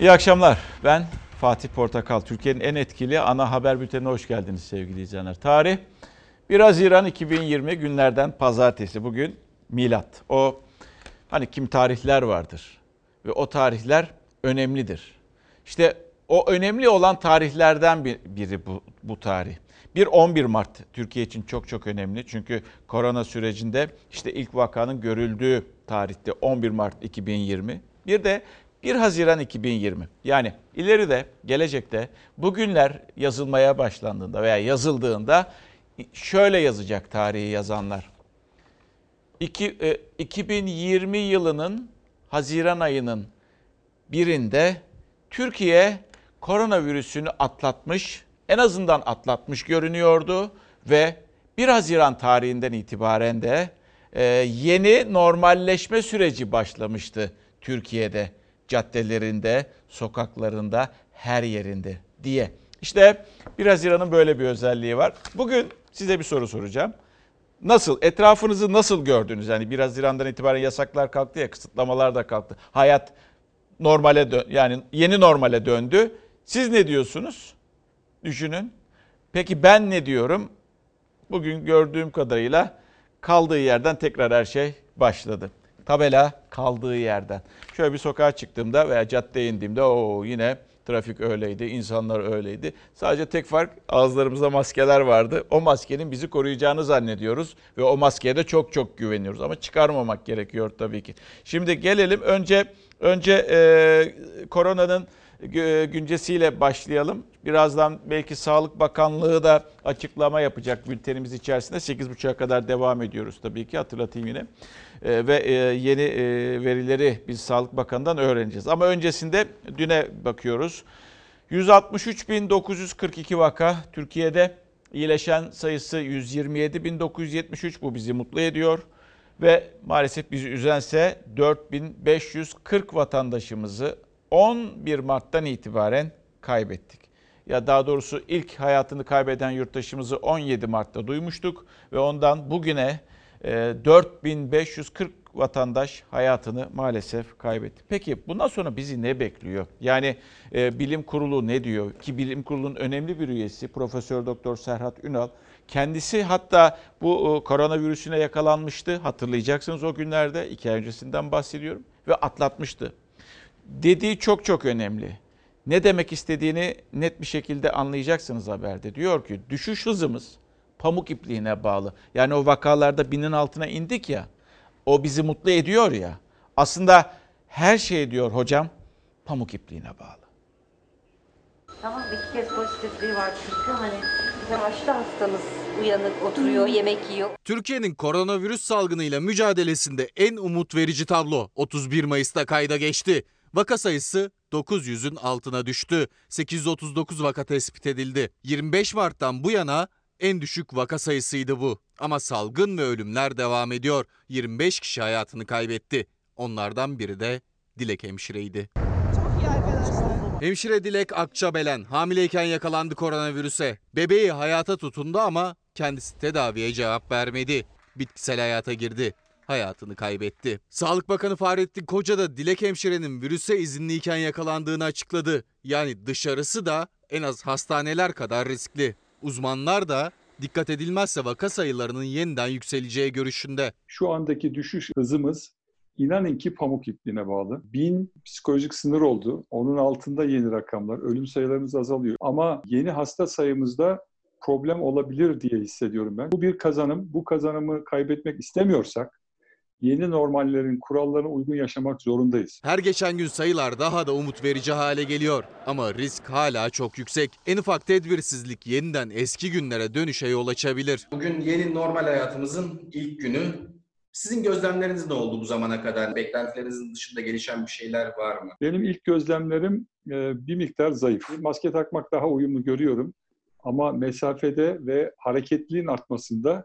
İyi akşamlar. Ben Fatih Portakal. Türkiye'nin en etkili ana haber bültenine hoş geldiniz sevgili izleyenler. Tarih 1 Haziran 2020 günlerden pazartesi. Bugün milat. O hani kim tarihler vardır ve o tarihler önemlidir. İşte o önemli olan tarihlerden biri bu, bu tarih. Bir 11 Mart Türkiye için çok çok önemli. Çünkü korona sürecinde işte ilk vakanın görüldüğü tarihte 11 Mart 2020. Bir de 1 Haziran 2020. Yani ileride, gelecekte bugünler yazılmaya başlandığında veya yazıldığında şöyle yazacak tarihi yazanlar. 2020 e, yılının Haziran ayının birinde Türkiye koronavirüsünü atlatmış, en azından atlatmış görünüyordu ve 1 Haziran tarihinden itibaren de e, yeni normalleşme süreci başlamıştı Türkiye'de caddelerinde, sokaklarında, her yerinde diye. İşte 1 Haziran'ın böyle bir özelliği var. Bugün size bir soru soracağım. Nasıl? Etrafınızı nasıl gördünüz? Yani 1 Haziran'dan itibaren yasaklar kalktı ya, kısıtlamalar da kalktı. Hayat normale dön yani yeni normale döndü. Siz ne diyorsunuz? Düşünün. Peki ben ne diyorum? Bugün gördüğüm kadarıyla kaldığı yerden tekrar her şey başladı. Tabela kaldığı yerden. Şöyle bir sokağa çıktığımda veya caddeye indiğimde o yine trafik öyleydi, insanlar öyleydi. Sadece tek fark ağızlarımızda maskeler vardı. O maskenin bizi koruyacağını zannediyoruz ve o maskeye de çok çok güveniyoruz ama çıkarmamak gerekiyor tabii ki. Şimdi gelelim önce önce e, koronanın güncesiyle başlayalım. Birazdan belki Sağlık Bakanlığı da açıklama yapacak bültenimiz içerisinde. 8.30'a kadar devam ediyoruz tabii ki hatırlatayım yine. Ee, ve e, yeni e, verileri biz Sağlık Bakanı'ndan öğreneceğiz. Ama öncesinde düne bakıyoruz. 163.942 vaka Türkiye'de iyileşen sayısı 127.973 bu bizi mutlu ediyor. Ve maalesef bizi üzense 4540 vatandaşımızı 11 Mart'tan itibaren kaybettik. Ya daha doğrusu ilk hayatını kaybeden yurttaşımızı 17 Mart'ta duymuştuk ve ondan bugüne 4540 e, vatandaş hayatını maalesef kaybetti. Peki bundan sonra bizi ne bekliyor? Yani e, bilim kurulu ne diyor? Ki bilim kurulunun önemli bir üyesi Profesör Doktor Serhat Ünal kendisi hatta bu e, koronavirüsüne yakalanmıştı. Hatırlayacaksınız o günlerde iki ay öncesinden bahsediyorum ve atlatmıştı dediği çok çok önemli. Ne demek istediğini net bir şekilde anlayacaksınız haberde. Diyor ki düşüş hızımız pamuk ipliğine bağlı. Yani o vakalarda binin altına indik ya. O bizi mutlu ediyor ya. Aslında her şey diyor hocam pamuk ipliğine bağlı. Tamam iki kez pozitifliği var çünkü hani yavaşta hastamız uyanık oturuyor yemek yiyor. Türkiye'nin koronavirüs salgınıyla mücadelesinde en umut verici tablo 31 Mayıs'ta kayda geçti. Vaka sayısı 900'ün altına düştü. 839 vaka tespit edildi. 25 Mart'tan bu yana en düşük vaka sayısıydı bu. Ama salgın ve ölümler devam ediyor. 25 kişi hayatını kaybetti. Onlardan biri de Dilek hemşireydi. Çok iyi arkadaşlar. Hemşire Dilek Akçabelen hamileyken yakalandı koronavirüse. Bebeği hayata tutundu ama kendisi tedaviye cevap vermedi. Bitkisel hayata girdi hayatını kaybetti. Sağlık Bakanı Fahrettin Koca da Dilek hemşirenin virüse izinliyken yakalandığını açıkladı. Yani dışarısı da en az hastaneler kadar riskli. Uzmanlar da dikkat edilmezse vaka sayılarının yeniden yükseleceği görüşünde. Şu andaki düşüş hızımız inanın ki pamuk ipliğine bağlı. Bin psikolojik sınır oldu. Onun altında yeni rakamlar. Ölüm sayılarımız azalıyor. Ama yeni hasta sayımızda problem olabilir diye hissediyorum ben. Bu bir kazanım. Bu kazanımı kaybetmek istemiyorsak yeni normallerin kurallarına uygun yaşamak zorundayız. Her geçen gün sayılar daha da umut verici hale geliyor ama risk hala çok yüksek. En ufak tedbirsizlik yeniden eski günlere dönüşe yol açabilir. Bugün yeni normal hayatımızın ilk günü. Sizin gözlemleriniz ne oldu bu zamana kadar? Beklentilerinizin dışında gelişen bir şeyler var mı? Benim ilk gözlemlerim e, bir miktar zayıf. Maske takmak daha uyumlu görüyorum. Ama mesafede ve hareketliliğin artmasında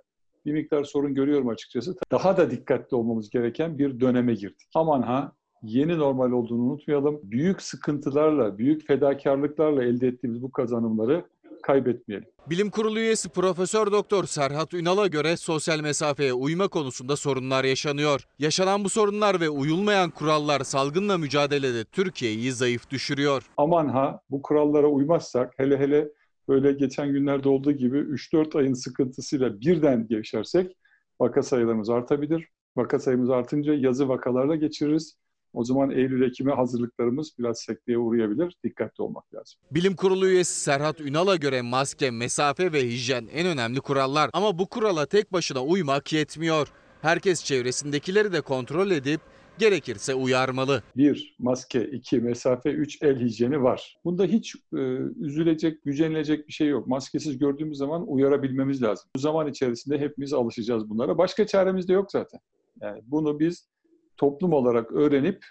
bir miktar sorun görüyorum açıkçası. Daha da dikkatli olmamız gereken bir döneme girdik. Aman ha yeni normal olduğunu unutmayalım. Büyük sıkıntılarla, büyük fedakarlıklarla elde ettiğimiz bu kazanımları kaybetmeyelim. Bilim Kurulu üyesi Profesör Doktor Serhat Ünal'a göre sosyal mesafeye uyma konusunda sorunlar yaşanıyor. Yaşanan bu sorunlar ve uyulmayan kurallar salgınla mücadelede Türkiye'yi zayıf düşürüyor. Aman ha bu kurallara uymazsak hele hele böyle geçen günlerde olduğu gibi 3-4 ayın sıkıntısıyla birden gevşersek vaka sayılarımız artabilir. Vaka sayımız artınca yazı vakalarla geçiririz. O zaman Eylül-Ekim'e hazırlıklarımız biraz sekteye uğrayabilir. Dikkatli olmak lazım. Bilim Kurulu üyesi Serhat Ünal'a göre maske, mesafe ve hijyen en önemli kurallar. Ama bu kurala tek başına uymak yetmiyor. Herkes çevresindekileri de kontrol edip gerekirse uyarmalı. Bir, maske, iki, mesafe, üç, el hijyeni var. Bunda hiç e, üzülecek, gücenilecek bir şey yok. Maskesiz gördüğümüz zaman uyarabilmemiz lazım. Bu zaman içerisinde hepimiz alışacağız bunlara. Başka çaremiz de yok zaten. Yani bunu biz toplum olarak öğrenip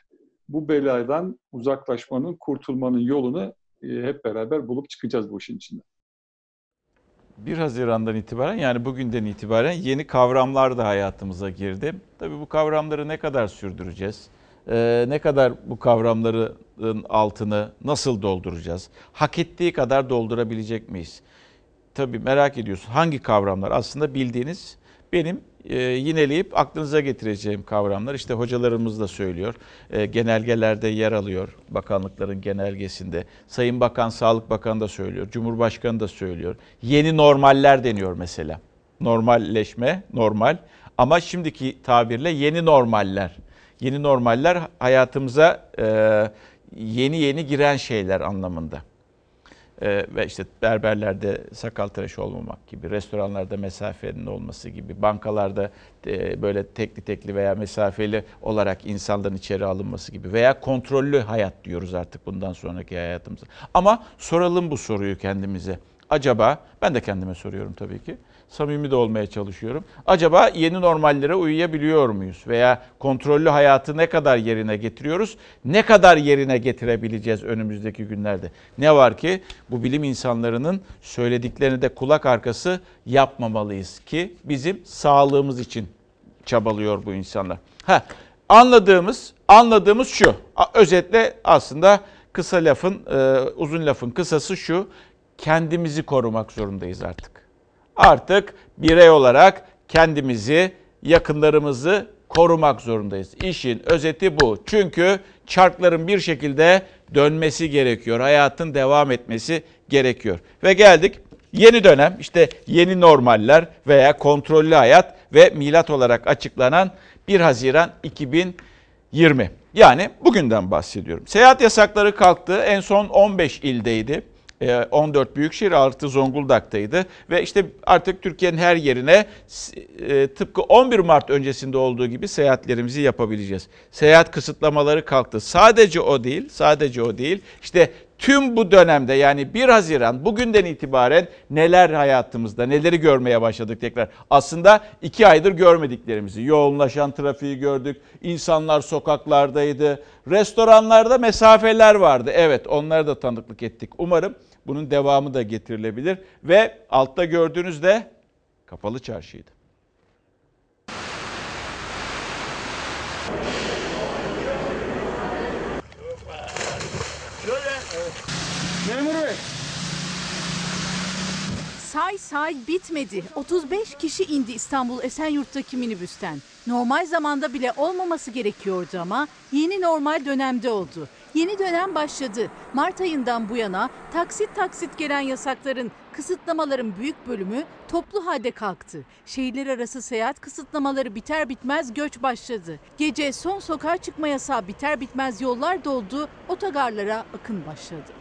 bu beladan uzaklaşmanın, kurtulmanın yolunu e, hep beraber bulup çıkacağız bu işin içinden. 1 Haziran'dan itibaren yani bugünden itibaren yeni kavramlar da hayatımıza girdi. Tabii bu kavramları ne kadar sürdüreceğiz? Ee, ne kadar bu kavramların altını nasıl dolduracağız? Hak ettiği kadar doldurabilecek miyiz? Tabii merak ediyorsun hangi kavramlar? Aslında bildiğiniz benim e, yineleyip aklınıza getireceğim kavramlar. İşte hocalarımız da söylüyor. E, genelgelerde yer alıyor bakanlıkların genelgesinde. Sayın Bakan, Sağlık Bakanı da söylüyor. Cumhurbaşkanı da söylüyor. Yeni normaller deniyor mesela. Normalleşme, normal. Ama şimdiki tabirle yeni normaller. Yeni normaller hayatımıza e, yeni yeni giren şeyler anlamında. Ee, ve işte berberlerde sakal tıraşı olmamak gibi, restoranlarda mesafenin olması gibi, bankalarda e, böyle tekli tekli veya mesafeli olarak insanların içeri alınması gibi veya kontrollü hayat diyoruz artık bundan sonraki hayatımızda. Ama soralım bu soruyu kendimize. Acaba, ben de kendime soruyorum tabii ki, samimi de olmaya çalışıyorum. Acaba yeni normallere uyuyabiliyor muyuz? Veya kontrollü hayatı ne kadar yerine getiriyoruz? Ne kadar yerine getirebileceğiz önümüzdeki günlerde? Ne var ki bu bilim insanlarının söylediklerini de kulak arkası yapmamalıyız ki bizim sağlığımız için çabalıyor bu insanlar. Ha, anladığımız anladığımız şu. Özetle aslında kısa lafın e, uzun lafın kısası şu. Kendimizi korumak zorundayız artık. Artık birey olarak kendimizi, yakınlarımızı korumak zorundayız. İşin özeti bu. Çünkü çarkların bir şekilde dönmesi gerekiyor. Hayatın devam etmesi gerekiyor. Ve geldik yeni dönem işte yeni normaller veya kontrollü hayat ve milat olarak açıklanan 1 Haziran 2020. Yani bugünden bahsediyorum. Seyahat yasakları kalktı. En son 15 ildeydi. 14 büyükşehir artı Zonguldak'taydı ve işte artık Türkiye'nin her yerine e, tıpkı 11 Mart öncesinde olduğu gibi seyahatlerimizi yapabileceğiz. Seyahat kısıtlamaları kalktı. Sadece o değil, sadece o değil. İşte tüm bu dönemde yani 1 Haziran bugünden itibaren neler hayatımızda, neleri görmeye başladık tekrar. Aslında iki aydır görmediklerimizi, yoğunlaşan trafiği gördük, insanlar sokaklardaydı, restoranlarda mesafeler vardı. Evet onlara da tanıklık ettik. Umarım bunun devamı da getirilebilir ve altta gördüğünüz de kapalı çarşıydı. Say say bitmedi. 35 kişi indi İstanbul Esenyurt'taki minibüsten. Normal zamanda bile olmaması gerekiyordu ama yeni normal dönemde oldu. Yeni dönem başladı. Mart ayından bu yana taksit taksit gelen yasakların, kısıtlamaların büyük bölümü toplu halde kalktı. Şehirler arası seyahat kısıtlamaları biter bitmez göç başladı. Gece son sokağa çıkma yasağı biter bitmez yollar doldu, otogarlara akın başladı.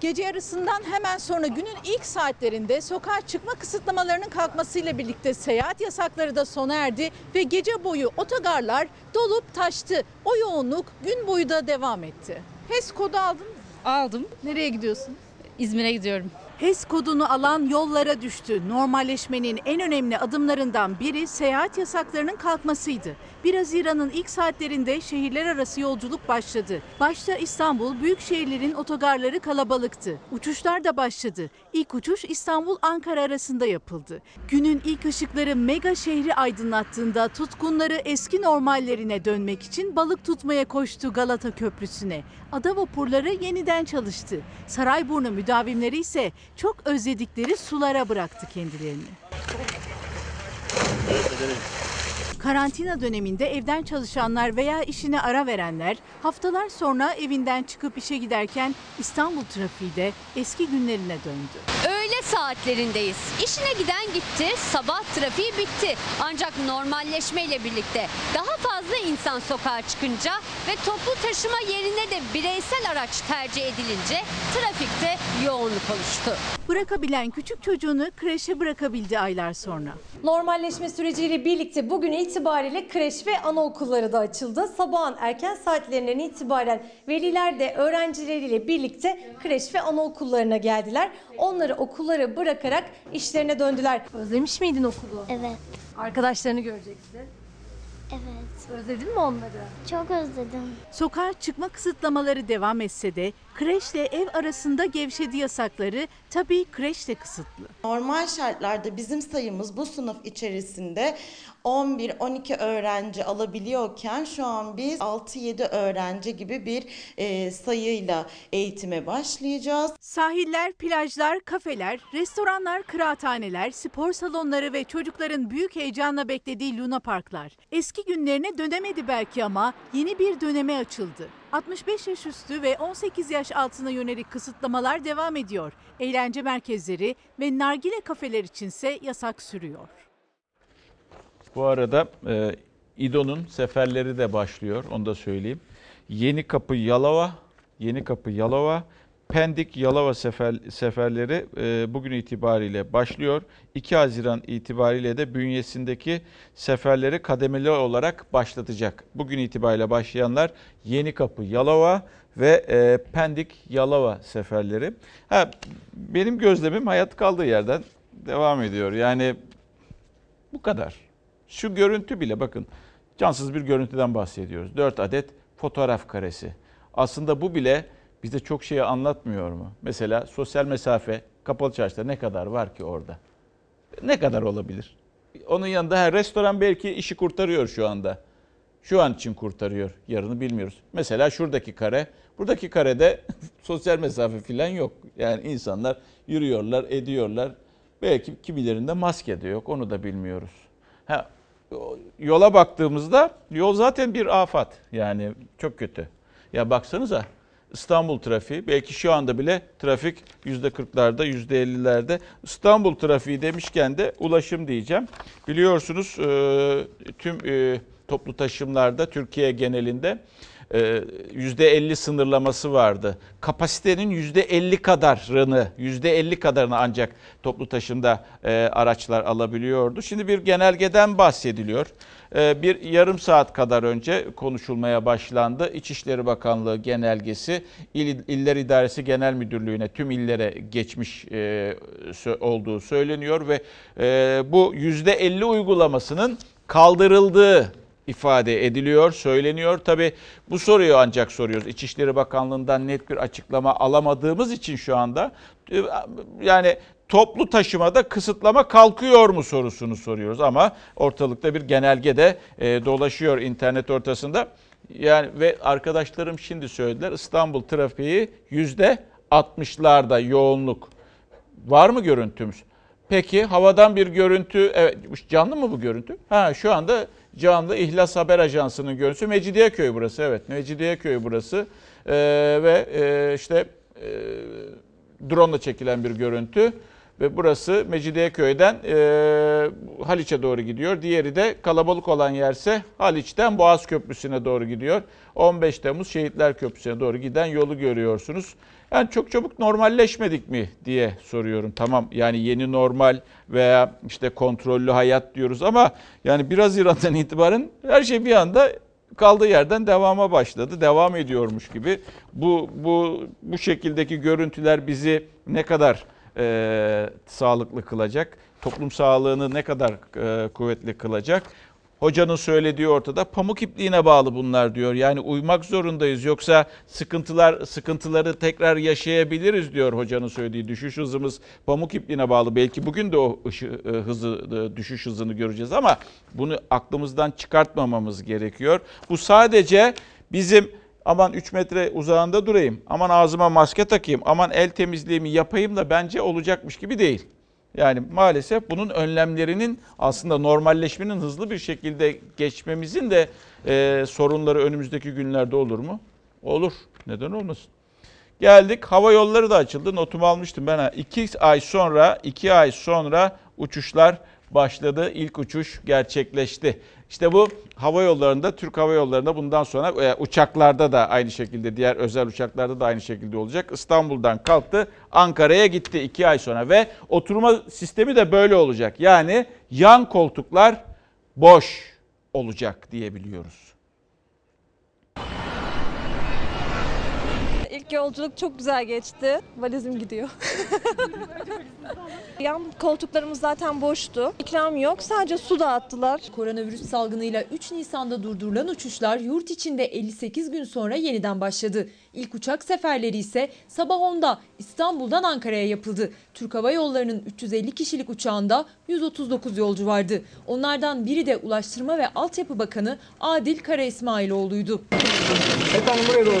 Gece yarısından hemen sonra günün ilk saatlerinde sokağa çıkma kısıtlamalarının kalkmasıyla birlikte seyahat yasakları da sona erdi ve gece boyu otogarlar dolup taştı. O yoğunluk gün boyu da devam etti. HES kodu aldın mı? Aldım. Nereye gidiyorsun? İzmir'e gidiyorum. HES kodunu alan yollara düştü. Normalleşmenin en önemli adımlarından biri seyahat yasaklarının kalkmasıydı. 1 Haziran'ın ilk saatlerinde şehirler arası yolculuk başladı. Başta İstanbul, büyük şehirlerin otogarları kalabalıktı. Uçuşlar da başladı. İlk uçuş İstanbul-Ankara arasında yapıldı. Günün ilk ışıkları mega şehri aydınlattığında tutkunları eski normallerine dönmek için balık tutmaya koştu Galata Köprüsü'ne. Ada vapurları yeniden çalıştı. Sarayburnu müdavimleri ise çok özledikleri sulara bıraktı kendilerini. Karantina döneminde evden çalışanlar veya işine ara verenler haftalar sonra evinden çıkıp işe giderken İstanbul trafiği de eski günlerine döndü. Öğle saatlerindeyiz. İşine giden gitti, sabah trafiği bitti. Ancak normalleşmeyle birlikte daha fazla insan sokağa çıkınca ve toplu taşıma yerine de bireysel araç tercih edilince trafikte yoğunluk oluştu. Bırakabilen küçük çocuğunu kreşe bırakabildi aylar sonra. Normalleşme süreciyle birlikte bugün itibariyle kreş ve anaokulları da açıldı. Sabahın erken saatlerinden itibaren veliler de öğrencileriyle birlikte kreş ve anaokullarına geldiler. Onları okullara bırakarak işlerine döndüler. Özlemiş miydin okulu? Evet, Arkadaşlarını göreceksin. evet. Özledin mi onları? Çok özledim. Sokağa çıkma kısıtlamaları devam etse de kreşle ev arasında gevşedi yasakları tabii kreş de kısıtlı. Normal şartlarda bizim sayımız bu sınıf içerisinde 11-12 öğrenci alabiliyorken şu an biz 6-7 öğrenci gibi bir e, sayıyla eğitime başlayacağız. Sahiller, plajlar, kafeler, restoranlar, kıraathaneler, spor salonları ve çocukların büyük heyecanla beklediği Luna Parklar. Eski günlerine dönemedi belki ama yeni bir döneme açıldı. 65 yaş üstü ve 18 yaş altına yönelik kısıtlamalar devam ediyor. Eğlence merkezleri ve nargile kafeler içinse yasak sürüyor. Bu arada e, İDO'nun seferleri de başlıyor. Onu da söyleyeyim. Yeni Kapı Yalova, Yeni Kapı Yalova, Pendik Yalova sefer, seferleri e, bugün itibariyle başlıyor. 2 Haziran itibariyle de bünyesindeki seferleri kademeli olarak başlatacak. Bugün itibariyle başlayanlar Yeni Kapı Yalova ve e, Pendik Yalova seferleri. Ha, benim gözlemim hayat kaldığı yerden devam ediyor. Yani bu kadar. Şu görüntü bile bakın cansız bir görüntüden bahsediyoruz. 4 adet fotoğraf karesi. Aslında bu bile bize çok şeyi anlatmıyor mu? Mesela sosyal mesafe kapalı çarşıda ne kadar var ki orada? Ne kadar olabilir? Onun yanında her restoran belki işi kurtarıyor şu anda. Şu an için kurtarıyor. Yarını bilmiyoruz. Mesela şuradaki kare. Buradaki karede sosyal mesafe falan yok. Yani insanlar yürüyorlar, ediyorlar. Belki kimilerinde maske de yok. Onu da bilmiyoruz. Ha, yola baktığımızda yol zaten bir afat. Yani çok kötü. Ya baksanıza İstanbul trafiği belki şu anda bile trafik %40'larda %50'lerde. İstanbul trafiği demişken de ulaşım diyeceğim. Biliyorsunuz e, tüm e, toplu taşımlarda Türkiye genelinde %50 sınırlaması vardı. Kapasitenin %50 kadarını, %50 kadarını ancak toplu taşımda e, araçlar alabiliyordu. Şimdi bir genelgeden bahsediliyor. E, Bir yarım saat kadar önce konuşulmaya başlandı. İçişleri Bakanlığı genelgesi İl, İller İdaresi Genel Müdürlüğü'ne tüm illere geçmiş e, olduğu söyleniyor ve e, bu %50 uygulamasının kaldırıldığı ifade ediliyor, söyleniyor. Tabi bu soruyu ancak soruyoruz. İçişleri Bakanlığı'ndan net bir açıklama alamadığımız için şu anda e, yani toplu taşımada kısıtlama kalkıyor mu sorusunu soruyoruz ama ortalıkta bir genelge de e, dolaşıyor internet ortasında. Yani ve arkadaşlarım şimdi söylediler İstanbul trafiği yüzde 60'larda yoğunluk. Var mı görüntümüz? Peki havadan bir görüntü, evet canlı mı bu görüntü? Ha şu anda canlı İhlas Haber Ajansı'nın görüntüsü. Mecidiyeköy burası evet Mecidiyeköy burası Ee, ve e, işte e, drone ile çekilen bir görüntü. Ve burası Mecidiyeköy'den e, Haliç'e doğru gidiyor. Diğeri de kalabalık olan yerse Haliç'ten Boğaz Köprüsü'ne doğru gidiyor. 15 Temmuz Şehitler Köprüsü'ne doğru giden yolu görüyorsunuz. Yani çok çabuk normalleşmedik mi diye soruyorum. Tamam yani yeni normal veya işte kontrollü hayat diyoruz ama yani 1 Haziran'dan itibaren her şey bir anda kaldığı yerden devama başladı. Devam ediyormuş gibi. Bu bu bu şekildeki görüntüler bizi ne kadar e, sağlıklı kılacak? Toplum sağlığını ne kadar e, kuvvetli kılacak? Hocanın söylediği ortada pamuk ipliğine bağlı bunlar diyor. Yani uymak zorundayız yoksa sıkıntılar sıkıntıları tekrar yaşayabiliriz diyor hocanın söylediği. Düşüş hızımız pamuk ipliğine bağlı. Belki bugün de o ışı, e, hızı e, düşüş hızını göreceğiz ama bunu aklımızdan çıkartmamamız gerekiyor. Bu sadece bizim aman 3 metre uzağında durayım, aman ağzıma maske takayım, aman el temizliğimi yapayım da bence olacakmış gibi değil. Yani maalesef bunun önlemlerinin aslında normalleşmenin hızlı bir şekilde geçmemizin de e, sorunları önümüzdeki günlerde olur mu? Olur. Neden olmasın? Geldik hava yolları da açıldı. Notumu almıştım ben. ha. İki ay sonra, iki ay sonra uçuşlar başladı. İlk uçuş gerçekleşti. İşte bu hava yollarında, Türk Hava Yolları'nda bundan sonra e, uçaklarda da aynı şekilde, diğer özel uçaklarda da aynı şekilde olacak. İstanbul'dan kalktı, Ankara'ya gitti iki ay sonra ve oturma sistemi de böyle olacak. Yani yan koltuklar boş olacak diyebiliyoruz. Yolculuk çok güzel geçti. Valizim gidiyor. Yan koltuklarımız zaten boştu. İkram yok. Sadece su dağıttılar. Koronavirüs salgınıyla 3 Nisan'da durdurulan uçuşlar yurt içinde 58 gün sonra yeniden başladı. İlk uçak seferleri ise sabah 10'da İstanbul'dan Ankara'ya yapıldı. Türk Hava Yolları'nın 350 kişilik uçağında 139 yolcu vardı. Onlardan biri de Ulaştırma ve Altyapı Bakanı Adil Kara İsmailoğlu'ydu.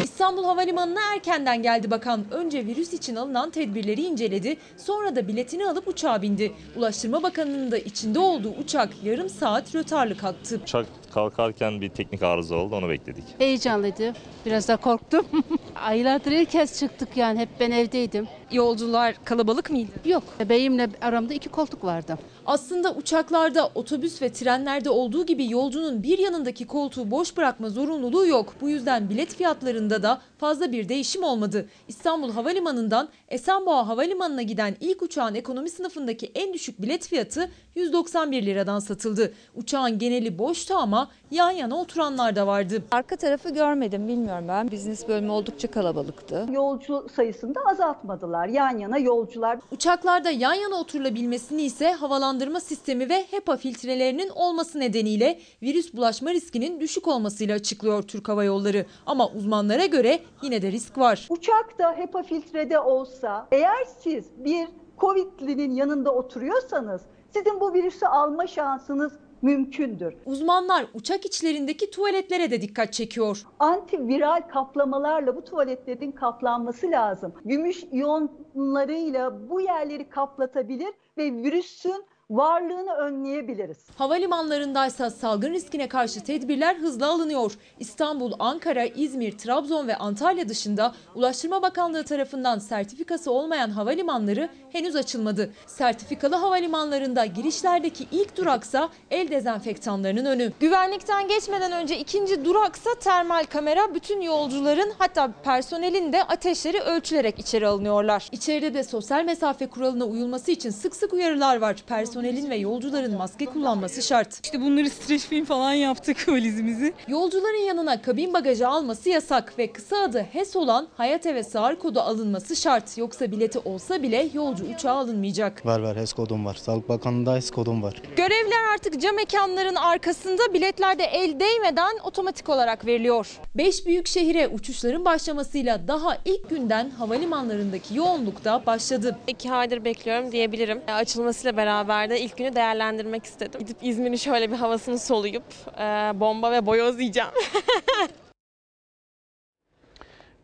İstanbul Havalimanı'na erkenden geldi bakan. Önce virüs için alınan tedbirleri inceledi. Sonra da biletini alıp uçağa bindi. Ulaştırma Bakanı'nın da içinde olduğu uçak yarım saat rötarlı kalktı. Uçak kalkarken bir teknik arıza oldu onu bekledik. Heyecanlıydı. Biraz da korktum. Aylardır ilk kez çıktık yani hep ben evdeydim. Yolcular kalabalık mıydı? Yok. Bebeğimle aramda iki koltuk vardı. Aslında uçaklarda, otobüs ve trenlerde olduğu gibi yolcunun bir yanındaki koltuğu boş bırakma zorunluluğu yok. Bu yüzden bilet fiyatlarında da fazla bir değişim olmadı. İstanbul Havalimanı'ndan Esenboğa Havalimanı'na giden ilk uçağın ekonomi sınıfındaki en düşük bilet fiyatı 191 liradan satıldı. Uçağın geneli boştu ama yan yana oturanlar da vardı. Arka tarafı görmedim bilmiyorum ben. Biznes bölümü oldukça kalabalıktı. Yolcu sayısını da azaltmadılar. Yan yana yolcular. Uçaklarda yan yana oturulabilmesini ise havalandırma sistemi ve HEPA filtrelerinin olması nedeniyle virüs bulaşma riskinin düşük olmasıyla açıklıyor Türk Hava Yolları. Ama uzmanlara göre yine de risk var. Uçak da HEPA filtrede olsa eğer siz bir Covid'linin yanında oturuyorsanız sizin bu virüsü alma şansınız mümkündür. Uzmanlar uçak içlerindeki tuvaletlere de dikkat çekiyor. Antiviral kaplamalarla bu tuvaletlerin kaplanması lazım. Gümüş iyonlarıyla bu yerleri kaplatabilir ve virüsün varlığını önleyebiliriz. Havalimanlarındaysa salgın riskine karşı tedbirler hızla alınıyor. İstanbul, Ankara, İzmir, Trabzon ve Antalya dışında Ulaştırma Bakanlığı tarafından sertifikası olmayan havalimanları henüz açılmadı. Sertifikalı havalimanlarında girişlerdeki ilk duraksa el dezenfektanlarının önü. Güvenlikten geçmeden önce ikinci duraksa termal kamera. Bütün yolcuların hatta personelin de ateşleri ölçülerek içeri alınıyorlar. İçeride de sosyal mesafe kuralına uyulması için sık sık uyarılar var. Personelin ve yolcuların maske kullanması şart. İşte bunları streç film falan yaptık valizimizi. Yolcuların yanına kabin bagajı alması yasak ve kısa adı HES olan Hayate ve Sağır kodu alınması şart. Yoksa bileti olsa bile yolcu uçağa alınmayacak. Var var HES kodum var. Sağlık Bakanlığı'nda HES kodum var. Görevliler artık cam mekanların arkasında biletlerde el değmeden otomatik olarak veriliyor. 5 büyük şehire uçuşların başlamasıyla daha ilk günden havalimanlarındaki yoğunluk da başladı. İki aydır bekliyorum diyebilirim. Açılmasıyla beraber de ilk günü değerlendirmek istedim. Gidip İzmir'in şöyle bir havasını soluyup e, bomba ve boyoz yiyeceğim.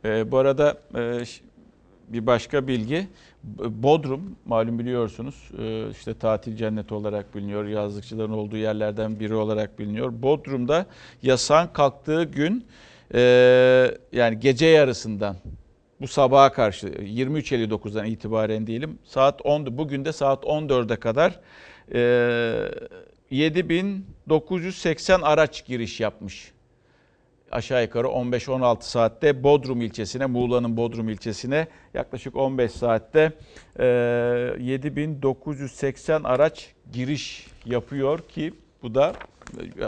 Ee, bu arada e, bir başka bilgi. Bodrum malum biliyorsunuz e, işte tatil cenneti olarak biliniyor. Yazlıkçıların olduğu yerlerden biri olarak biliniyor. Bodrum'da yasağın kalktığı gün e, yani gece yarısından bu sabaha karşı 23.59'dan itibaren diyelim saat 10 bugün de saat 14'e kadar e, 7980 araç giriş yapmış aşağı yukarı 15-16 saatte Bodrum ilçesine, Muğla'nın Bodrum ilçesine yaklaşık 15 saatte e, 7980 araç giriş yapıyor ki bu da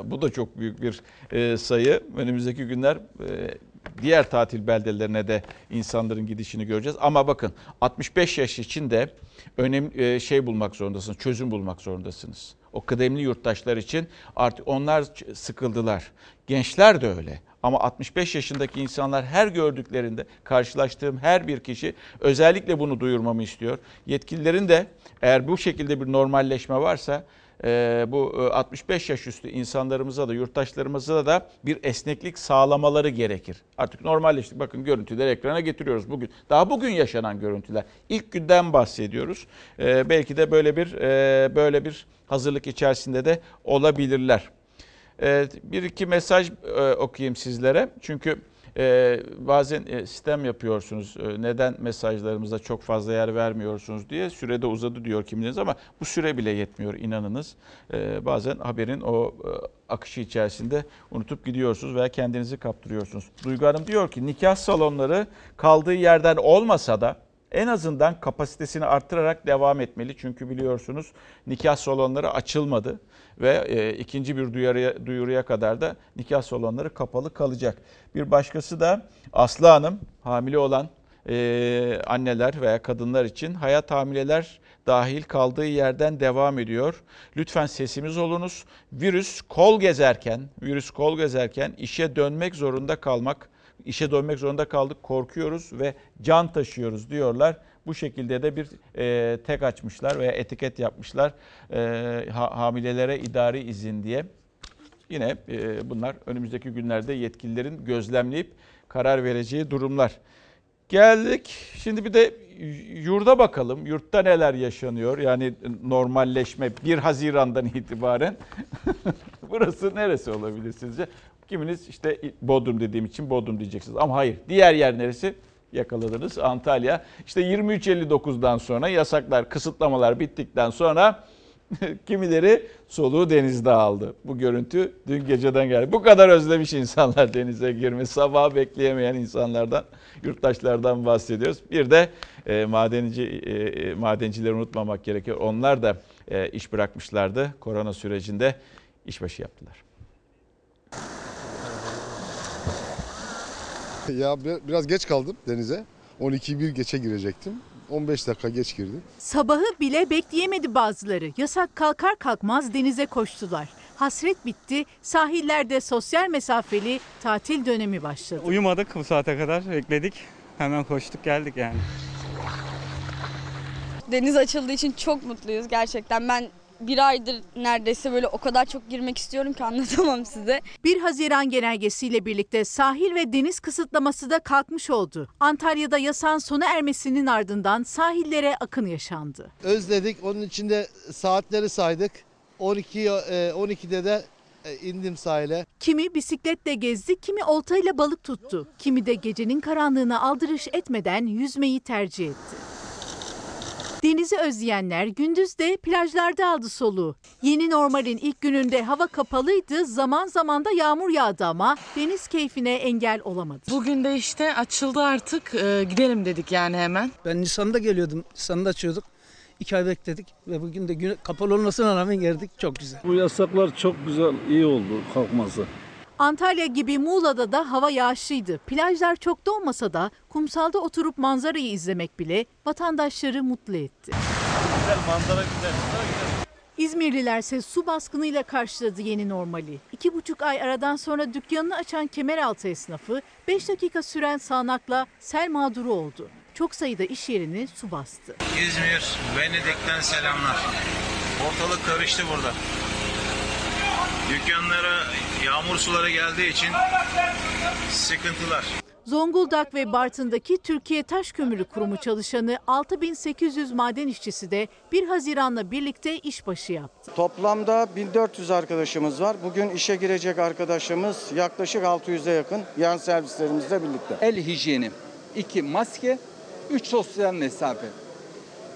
bu da çok büyük bir e, sayı. Önümüzdeki günler e, diğer tatil beldelerine de insanların gidişini göreceğiz. Ama bakın 65 yaş için de önemli şey bulmak zorundasınız, çözüm bulmak zorundasınız. O kıdemli yurttaşlar için artık onlar sıkıldılar. Gençler de öyle. Ama 65 yaşındaki insanlar her gördüklerinde karşılaştığım her bir kişi özellikle bunu duyurmamı istiyor. Yetkililerin de eğer bu şekilde bir normalleşme varsa e, bu 65 yaş üstü insanlarımıza da yurttaşlarımıza da bir esneklik sağlamaları gerekir. Artık normalleştik. Bakın görüntüleri ekrana getiriyoruz bugün. Daha bugün yaşanan görüntüler. İlk günden bahsediyoruz. E, belki de böyle bir e, böyle bir hazırlık içerisinde de olabilirler. Evet, bir iki mesaj e, okuyayım sizlere. Çünkü e, bazen e, sistem yapıyorsunuz. E, neden mesajlarımıza çok fazla yer vermiyorsunuz diye. Sürede uzadı diyor kiminiz ama bu süre bile yetmiyor inanınız. E, bazen haberin o e, akışı içerisinde unutup gidiyorsunuz veya kendinizi kaptırıyorsunuz. Duygu Hanım diyor ki nikah salonları kaldığı yerden olmasa da en azından kapasitesini arttırarak devam etmeli. Çünkü biliyorsunuz nikah salonları açılmadı ve e, ikinci bir duyarıya, duyuruya kadar da nikah salonları kapalı kalacak. Bir başkası da Aslı Hanım hamile olan e, anneler veya kadınlar için hayat hamileler dahil kaldığı yerden devam ediyor. Lütfen sesimiz olunuz. Virüs kol gezerken, virüs kol gezerken işe dönmek zorunda kalmak işe dönmek zorunda kaldık, korkuyoruz ve can taşıyoruz diyorlar. Bu şekilde de bir e, tek açmışlar veya etiket yapmışlar e, ha, hamilelere idari izin diye. Yine e, bunlar önümüzdeki günlerde yetkililerin gözlemleyip karar vereceği durumlar. Geldik. Şimdi bir de yurda bakalım. Yurtta neler yaşanıyor? Yani normalleşme 1 Haziran'dan itibaren. Burası neresi olabilir sizce? Kiminiz işte Bodrum dediğim için Bodrum diyeceksiniz. Ama hayır. Diğer yer neresi? Yakaladınız. Antalya. İşte 23.59'dan sonra yasaklar, kısıtlamalar bittikten sonra kimileri soluğu denizde aldı. Bu görüntü dün geceden geldi. Bu kadar özlemiş insanlar denize girme, sabah bekleyemeyen insanlardan, yurttaşlardan bahsediyoruz. Bir de e, madenci e, madencileri unutmamak gerekiyor. Onlar da e, iş bırakmışlardı. Korona sürecinde işbaşı yaptılar. Ya biraz geç kaldım denize. 12'yi bir geçe girecektim. 15 dakika geç girdim. Sabahı bile bekleyemedi bazıları. Yasak kalkar kalkmaz denize koştular. Hasret bitti, sahillerde sosyal mesafeli tatil dönemi başladı. Uyumadık bu saate kadar, bekledik. Hemen koştuk geldik yani. Deniz açıldığı için çok mutluyuz gerçekten. Ben bir aydır neredeyse böyle o kadar çok girmek istiyorum ki anlatamam size. 1 Haziran genelgesiyle birlikte sahil ve deniz kısıtlaması da kalkmış oldu. Antalya'da yasağın sona ermesinin ardından sahillere akın yaşandı. Özledik. Onun için de saatleri saydık. 12 12'de de e, indim sahile. Kimi bisikletle gezdi, kimi oltayla balık tuttu. Kimi de gecenin karanlığına aldırış etmeden yüzmeyi tercih etti. Denizi özleyenler gündüz de plajlarda aldı soluğu. Yeni normalin ilk gününde hava kapalıydı, zaman zaman da yağmur yağdı ama deniz keyfine engel olamadı. Bugün de işte açıldı artık ee, gidelim dedik yani hemen. Ben Nisan'da geliyordum, Nisan'da açıyorduk. İki ay bekledik ve bugün de gün kapalı olmasına rağmen geldik. Çok güzel. Bu yasaklar çok güzel, iyi oldu kalkması. Antalya gibi Muğla'da da hava yağışlıydı. Plajlar çok da olmasa da kumsalda oturup manzarayı izlemek bile vatandaşları mutlu etti. Güzel manzara güzel. güzel. İzmirlilerse su baskınıyla karşıladı yeni normali. İki buçuk ay aradan sonra dükkanını açan Kemeraltı esnafı 5 dakika süren sağanakla sel mağduru oldu. Çok sayıda iş yerini su bastı. İzmir, Venedik'ten selamlar. Ortalık karıştı burada. Dükkanlara yağmur suları geldiği için sıkıntılar. Zonguldak ve Bartın'daki Türkiye Taş Kömürü Kurumu çalışanı 6800 maden işçisi de 1 Haziran'la birlikte işbaşı yaptı. Toplamda 1400 arkadaşımız var. Bugün işe girecek arkadaşımız yaklaşık 600'e yakın yan servislerimizle birlikte. El hijyeni, 2 maske, 3 sosyal mesafe.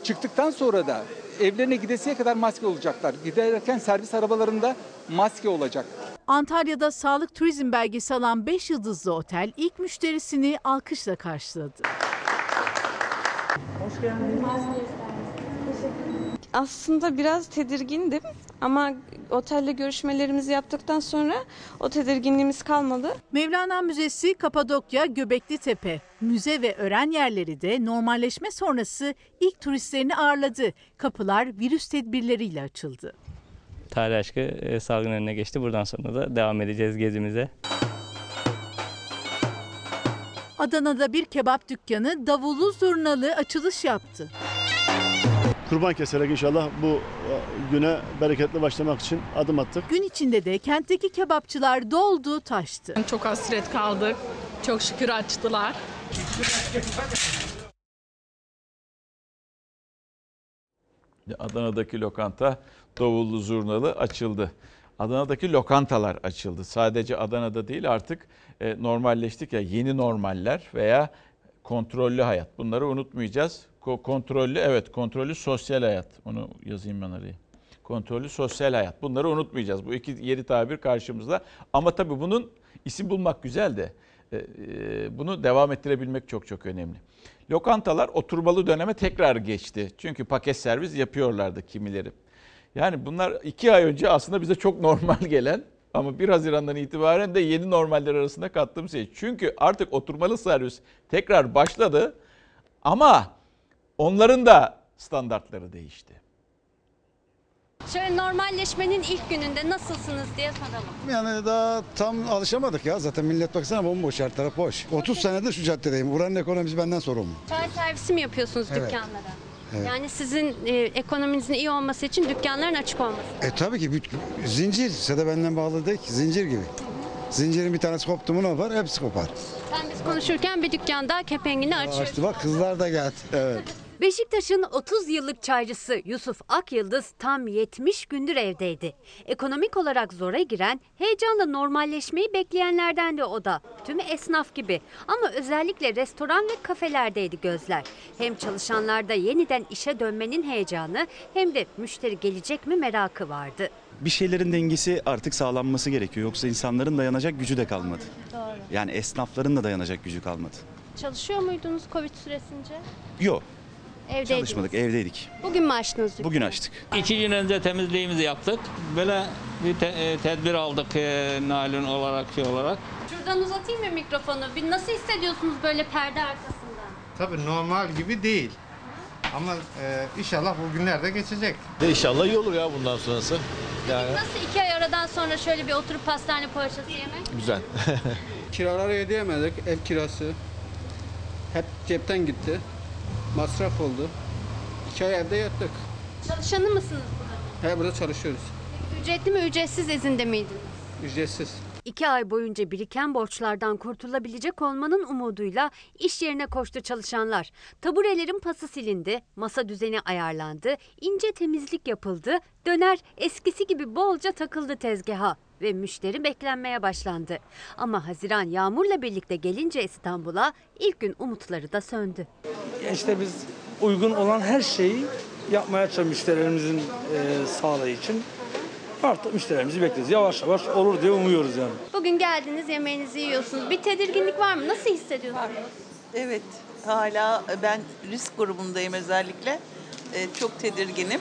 Çıktıktan sonra da evlerine gidesiye kadar maske olacaklar. Giderken servis arabalarında maske olacak. Antalya'da sağlık turizm belgesi alan 5 yıldızlı otel ilk müşterisini alkışla karşıladı. Hoş geldiniz. Aslında biraz tedirgindim ama otelle görüşmelerimizi yaptıktan sonra o tedirginliğimiz kalmadı. Mevlana Müzesi, Kapadokya, Göbekli Tepe, müze ve öğren yerleri de normalleşme sonrası ilk turistlerini ağırladı. Kapılar virüs tedbirleriyle açıldı. Tarih aşkı e, salgın önüne geçti. Buradan sonra da devam edeceğiz gezimize. Adana'da bir kebap dükkanı davullu zurnalı açılış yaptı. Kurban keserek inşallah bu e, güne bereketli başlamak için adım attık. Gün içinde de kentteki kebapçılar doldu taştı. Çok hasret kaldık. Çok şükür açtılar. Adana'daki lokanta davullu zurnalı açıldı. Adana'daki lokantalar açıldı. Sadece Adana'da değil artık e, normalleştik ya yeni normaller veya kontrollü hayat. Bunları unutmayacağız. Ko- kontrollü evet kontrollü sosyal hayat. Onu yazayım ben araya. Kontrollü sosyal hayat. Bunları unutmayacağız. Bu iki yeni tabir karşımızda. Ama tabii bunun isim bulmak güzel de e, e, bunu devam ettirebilmek çok çok önemli. Lokantalar oturmalı döneme tekrar geçti. Çünkü paket servis yapıyorlardı kimileri. Yani bunlar iki ay önce aslında bize çok normal gelen ama 1 Haziran'dan itibaren de yeni normaller arasında kattığımız şey. Çünkü artık oturmalı servis tekrar başladı ama onların da standartları değişti. Şöyle normalleşmenin ilk gününde nasılsınız diye soralım. Yani daha tam alışamadık ya. Zaten millet baksana bomboş her taraf boş. 30 senedir şu caddedeyim. Buranın ekonomisi benden sorumlu. Çay servisi mi yapıyorsunuz Evet. dükkanlara? Evet. Yani sizin e, ekonominizin iyi olması için dükkanların açık olması. E tabii ki büt- zincir. Size de benden bağlı değil ki. Zincir gibi. Zincirin bir tanesi koptu mu ne yapar? Hepsi kopar. Ben biz konuşurken bir dükkan daha kepengini açıyor. Açtı bak kızlar da geldi. Evet. Beşiktaş'ın 30 yıllık çaycısı Yusuf Akyıldız tam 70 gündür evdeydi. Ekonomik olarak zora giren, heyecanla normalleşmeyi bekleyenlerden de o da. Tüm esnaf gibi. Ama özellikle restoran ve kafelerdeydi gözler. Hem çalışanlarda yeniden işe dönmenin heyecanı hem de müşteri gelecek mi merakı vardı. bir şeylerin dengesi artık sağlanması gerekiyor. Yoksa insanların dayanacak gücü de kalmadı. Doğru. Yani esnafların da dayanacak gücü kalmadı. Çalışıyor muydunuz Covid süresince? Yok Evdeydiniz. çalışmadık evdeydik. Bugün mü açtınız dükkanı? Bugün açtık. İki gün önce temizliğimizi yaptık. Böyle bir te- e, tedbir aldık e, naylon olarak şey olarak. Şuradan uzatayım mı mikrofonu? Bir nasıl hissediyorsunuz böyle perde arkasında? Tabii normal gibi değil. Ama e, inşallah bu günler de geçecek. İnşallah iyi olur ya bundan sonrası. Yani Nasıl iki ay aradan sonra şöyle bir oturup pastane poğaçası yemek? güzel. Kiraları ödeyemedik, ev kirası. Hep cepten gitti. Masraf oldu. İki ay evde yattık. Çalışanı mısınız burada? He burada çalışıyoruz. Ücretli mi ücretsiz izinde miydiniz? Ücretsiz. İki ay boyunca biriken borçlardan kurtulabilecek olmanın umuduyla iş yerine koştu çalışanlar. Taburelerin pası silindi, masa düzeni ayarlandı, ince temizlik yapıldı, döner eskisi gibi bolca takıldı tezgaha ve müşteri beklenmeye başlandı. Ama Haziran yağmurla birlikte gelince İstanbul'a ilk gün umutları da söndü. İşte biz uygun olan her şeyi yapmaya çalışıyoruz müşterilerimizin e, sağlığı için. Artık müşterilerimizi bekliyoruz. Yavaş yavaş olur diye umuyoruz yani. Bugün geldiniz yemeğinizi yiyorsunuz. Bir tedirginlik var mı? Nasıl hissediyorsunuz? Evet, hala ben risk grubundayım özellikle. Ee, çok tedirginim.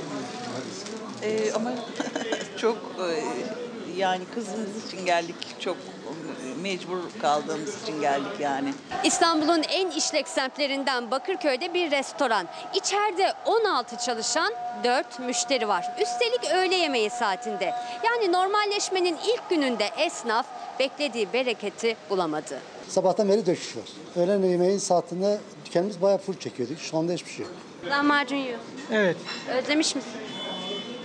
Ee, ama çok e, yani kızımız için geldik. Çok mecbur kaldığımız için geldik yani. İstanbul'un en işlek semtlerinden Bakırköy'de bir restoran. İçeride 16 çalışan 4 müşteri var. Üstelik öğle yemeği saatinde. Yani normalleşmenin ilk gününde esnaf beklediği bereketi bulamadı. Sabahtan beri döküş var. Öğlen yemeğin saatinde dükkanımız bayağı full çekiyorduk. Şu anda hiçbir şey yok. Lahmacun yiyorsun. Evet. Özlemiş misin?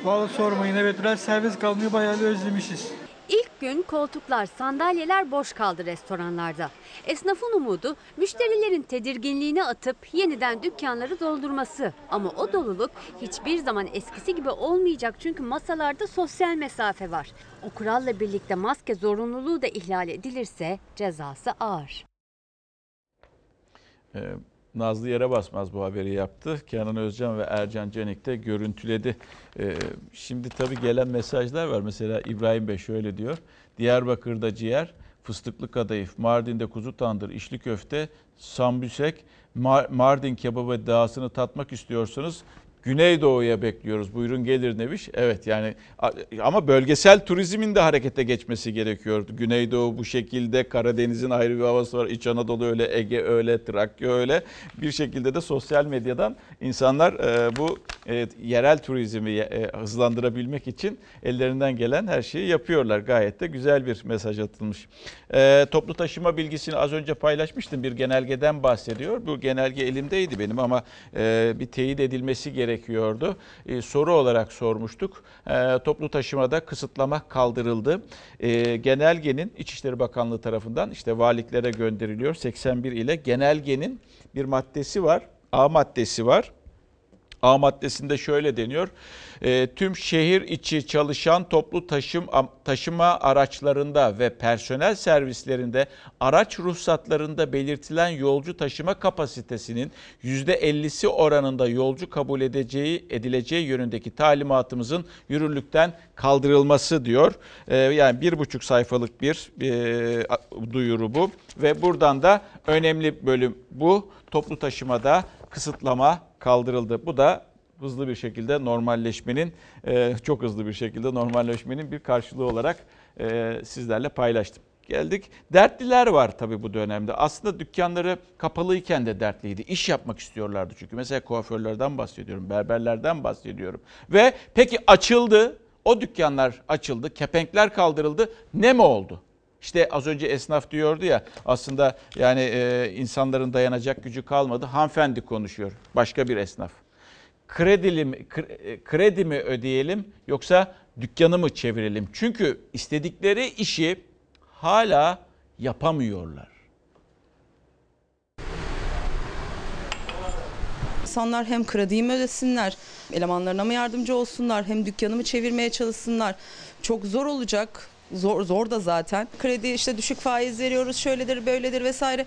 Vallahi sormayın evet biraz servis kalmıyor bayağı bir özlemişiz. İlk gün koltuklar, sandalyeler boş kaldı restoranlarda. Esnafın umudu müşterilerin tedirginliğini atıp yeniden dükkanları doldurması. Ama o doluluk hiçbir zaman eskisi gibi olmayacak çünkü masalarda sosyal mesafe var. O kuralla birlikte maske zorunluluğu da ihlal edilirse cezası ağır. Ee, Nazlı yere basmaz bu haberi yaptı. Kenan Özcan ve Ercan Canik de görüntüledi. Ee, şimdi tabii gelen mesajlar var. Mesela İbrahim Bey şöyle diyor. Diyarbakır'da ciğer, fıstıklı kadayıf, Mardin'de kuzu tandır, içli köfte, sambüsek, Mar- Mardin kebabı dağısını tatmak istiyorsanız Güneydoğu'ya bekliyoruz. Buyurun gelir demiş. Evet yani ama bölgesel turizmin de harekete geçmesi gerekiyordu. Güneydoğu bu şekilde Karadeniz'in ayrı bir havası var. İç Anadolu öyle, Ege öyle, Trakya öyle. Bir şekilde de sosyal medyadan insanlar e, bu e, yerel turizmi e, hızlandırabilmek için ellerinden gelen her şeyi yapıyorlar. Gayet de güzel bir mesaj atılmış. Toplu taşıma bilgisini az önce paylaşmıştım. Bir genelgeden bahsediyor. Bu genelge elimdeydi benim ama bir teyit edilmesi gerekiyordu. E, soru olarak sormuştuk. E, toplu taşımada kısıtlama kaldırıldı. E, genelgenin İçişleri Bakanlığı tarafından işte valiliklere gönderiliyor. 81 ile genelgenin bir maddesi var. A maddesi var. A maddesinde şöyle deniyor. E, tüm şehir içi çalışan toplu taşım taşıma araçlarında ve personel servislerinde araç ruhsatlarında belirtilen yolcu taşıma kapasitesinin %50'si oranında yolcu kabul edeceği edileceği yönündeki talimatımızın yürürlükten kaldırılması diyor. E, yani bir buçuk sayfalık bir e, duyuru bu ve buradan da önemli bölüm bu. Toplu taşımada kısıtlama kaldırıldı. Bu da hızlı bir şekilde normalleşmenin, e, çok hızlı bir şekilde normalleşmenin bir karşılığı olarak e, sizlerle paylaştım. Geldik. Dertliler var tabii bu dönemde. Aslında dükkanları kapalıyken de dertliydi. İş yapmak istiyorlardı çünkü. Mesela kuaförlerden bahsediyorum, berberlerden bahsediyorum. Ve peki açıldı. O dükkanlar açıldı, kepenkler kaldırıldı. Ne mi oldu? İşte az önce esnaf diyordu ya aslında yani e, insanların dayanacak gücü kalmadı. Hanımefendi konuşuyor. Başka bir esnaf. Kredili mi, kredi mi ödeyelim yoksa dükkanı mı çevirelim? Çünkü istedikleri işi hala yapamıyorlar. İnsanlar hem krediyi mi ödesinler, elemanlarına mı yardımcı olsunlar, hem dükkanımı çevirmeye çalışsınlar. Çok zor olacak. Zor, zor da zaten. Kredi işte düşük faiz veriyoruz, şöyledir, böyledir vesaire.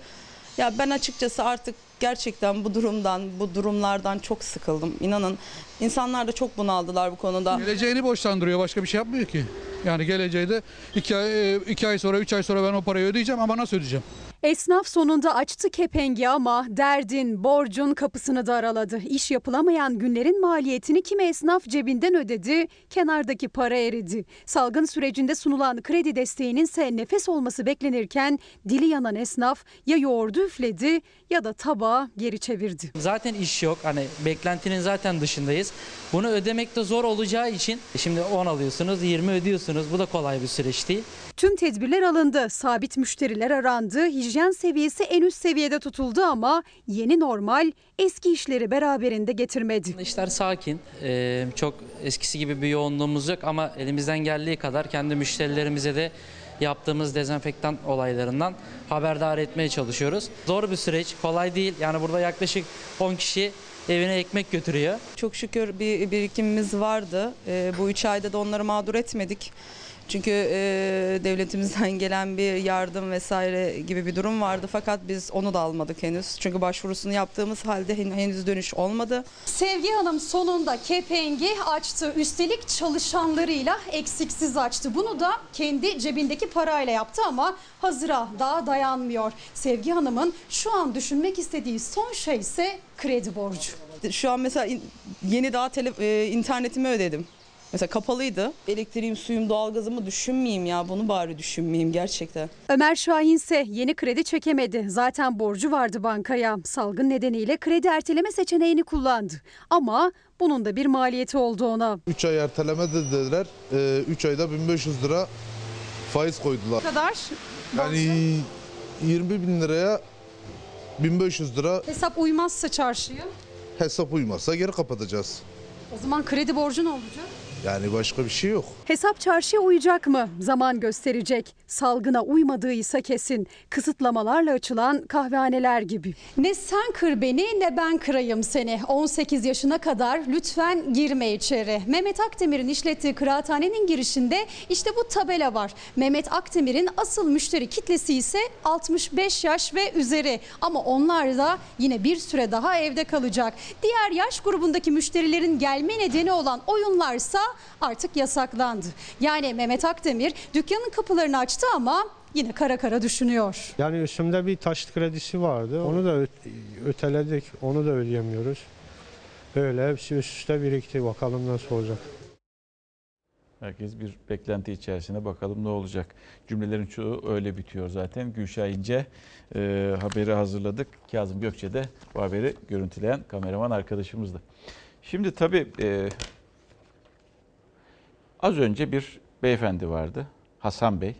Ya ben açıkçası artık gerçekten bu durumdan, bu durumlardan çok sıkıldım. İnanın insanlar da çok bunaldılar bu konuda. Geleceğini borçlandırıyor başka bir şey yapmıyor ki. Yani geleceği iki ay, iki ay sonra, üç ay sonra ben o parayı ödeyeceğim ama nasıl ödeyeceğim? Esnaf sonunda açtı kepengi ama derdin, borcun kapısını da araladı. İş yapılamayan günlerin maliyetini kimi esnaf cebinden ödedi, kenardaki para eridi. Salgın sürecinde sunulan kredi desteğinin ise nefes olması beklenirken dili yanan esnaf ya yoğurdu üfledi ya da tabağı geri çevirdi. Zaten iş yok. Hani beklentinin zaten dışındayız. Bunu ödemek de zor olacağı için şimdi 10 alıyorsunuz, 20 ödüyorsunuz. Bu da kolay bir süreç değil. Tüm tedbirler alındı. Sabit müşteriler arandı. Hijyen seviyesi en üst seviyede tutuldu ama yeni normal eski işleri beraberinde getirmedi. İşler sakin. Ee, çok eskisi gibi bir yoğunluğumuz yok ama elimizden geldiği kadar kendi müşterilerimize de yaptığımız dezenfektan olaylarından haberdar etmeye çalışıyoruz. Zor bir süreç, kolay değil. Yani burada yaklaşık 10 kişi evine ekmek götürüyor. Çok şükür bir birikimimiz vardı. Ee, bu üç ayda da onları mağdur etmedik. Çünkü e, devletimizden gelen bir yardım vesaire gibi bir durum vardı fakat biz onu da almadık henüz. Çünkü başvurusunu yaptığımız halde henüz dönüş olmadı. Sevgi Hanım sonunda kepengi açtı. Üstelik çalışanlarıyla eksiksiz açtı. Bunu da kendi cebindeki parayla yaptı ama hazıra daha dayanmıyor. Sevgi Hanım'ın şu an düşünmek istediği son şey ise kredi borcu. Şu an mesela yeni daha tele, e, internetimi ödedim. Mesela kapalıydı. Elektriğim, suyum, doğalgazımı düşünmeyeyim ya. Bunu bari düşünmeyeyim gerçekten. Ömer Şahin ise yeni kredi çekemedi. Zaten borcu vardı bankaya. Salgın nedeniyle kredi erteleme seçeneğini kullandı. Ama bunun da bir maliyeti oldu ona. 3 ay erteleme dediler. 3 ayda 1500 lira faiz koydular. Ne kadar? Yani 20 bin liraya 1500 lira Hesap uymazsa çarşıya. hesap uymazsa geri kapatacağız. O zaman kredi borcu ne olacak? Yani başka bir şey yok. Hesap çarşıya uyacak mı? Zaman gösterecek. Salgına uymadığıysa kesin. Kısıtlamalarla açılan kahvehaneler gibi. Ne sen kır beni ne ben kırayım seni. 18 yaşına kadar lütfen girme içeri. Mehmet Akdemir'in işlettiği kıraathanenin girişinde işte bu tabela var. Mehmet Akdemir'in asıl müşteri kitlesi ise 65 yaş ve üzeri. Ama onlar da yine bir süre daha evde kalacak. Diğer yaş grubundaki müşterilerin gelme nedeni olan oyunlarsa artık yasaklandı. Yani Mehmet Akdemir dükkanın kapılarını açtı ama yine kara kara düşünüyor. Yani üstümde bir taşıt kredisi vardı. Onu da öt- öteledik. Onu da ödeyemiyoruz. Öyle hepsi üst üste birikti. Bakalım nasıl olacak. Herkes bir beklenti içerisinde bakalım ne olacak. Cümlelerin çoğu öyle bitiyor zaten. Gülşah İnce e, haberi hazırladık. Kazım Gökçe de bu haberi görüntüleyen kameraman arkadaşımızdı. Şimdi tabii e, az önce bir beyefendi vardı. Hasan Bey.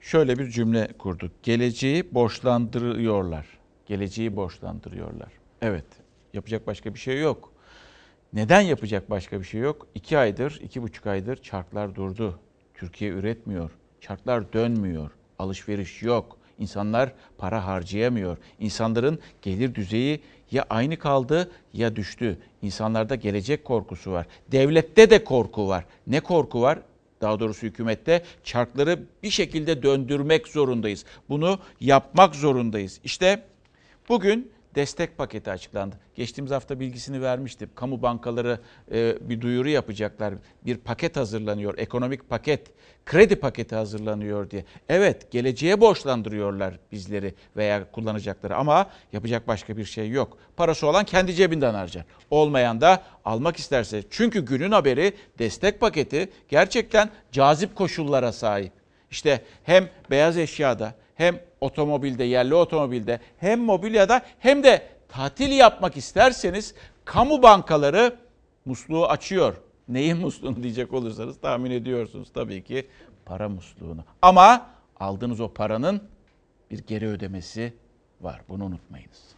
Şöyle bir cümle kurdu. Geleceği borçlandırıyorlar. Geleceği borçlandırıyorlar. Evet. Yapacak başka bir şey yok. Neden yapacak başka bir şey yok? İki aydır, iki buçuk aydır çarklar durdu. Türkiye üretmiyor. Çarklar dönmüyor. Alışveriş yok. İnsanlar para harcayamıyor. İnsanların gelir düzeyi ya aynı kaldı ya düştü. İnsanlarda gelecek korkusu var. Devlette de korku var. Ne korku var? Daha doğrusu hükümette çarkları bir şekilde döndürmek zorundayız. Bunu yapmak zorundayız. İşte bugün destek paketi açıklandı. Geçtiğimiz hafta bilgisini vermiştim. Kamu bankaları e, bir duyuru yapacaklar. Bir paket hazırlanıyor. Ekonomik paket, kredi paketi hazırlanıyor diye. Evet, geleceğe borçlandırıyorlar bizleri veya kullanacakları ama yapacak başka bir şey yok. Parası olan kendi cebinden harcar. Olmayan da almak isterse. Çünkü günün haberi destek paketi gerçekten cazip koşullara sahip. İşte hem beyaz eşyada hem otomobilde, yerli otomobilde hem mobilyada hem de tatil yapmak isterseniz kamu bankaları musluğu açıyor. Neyin musluğunu diyecek olursanız tahmin ediyorsunuz tabii ki para musluğunu. Ama aldığınız o paranın bir geri ödemesi var. Bunu unutmayınız.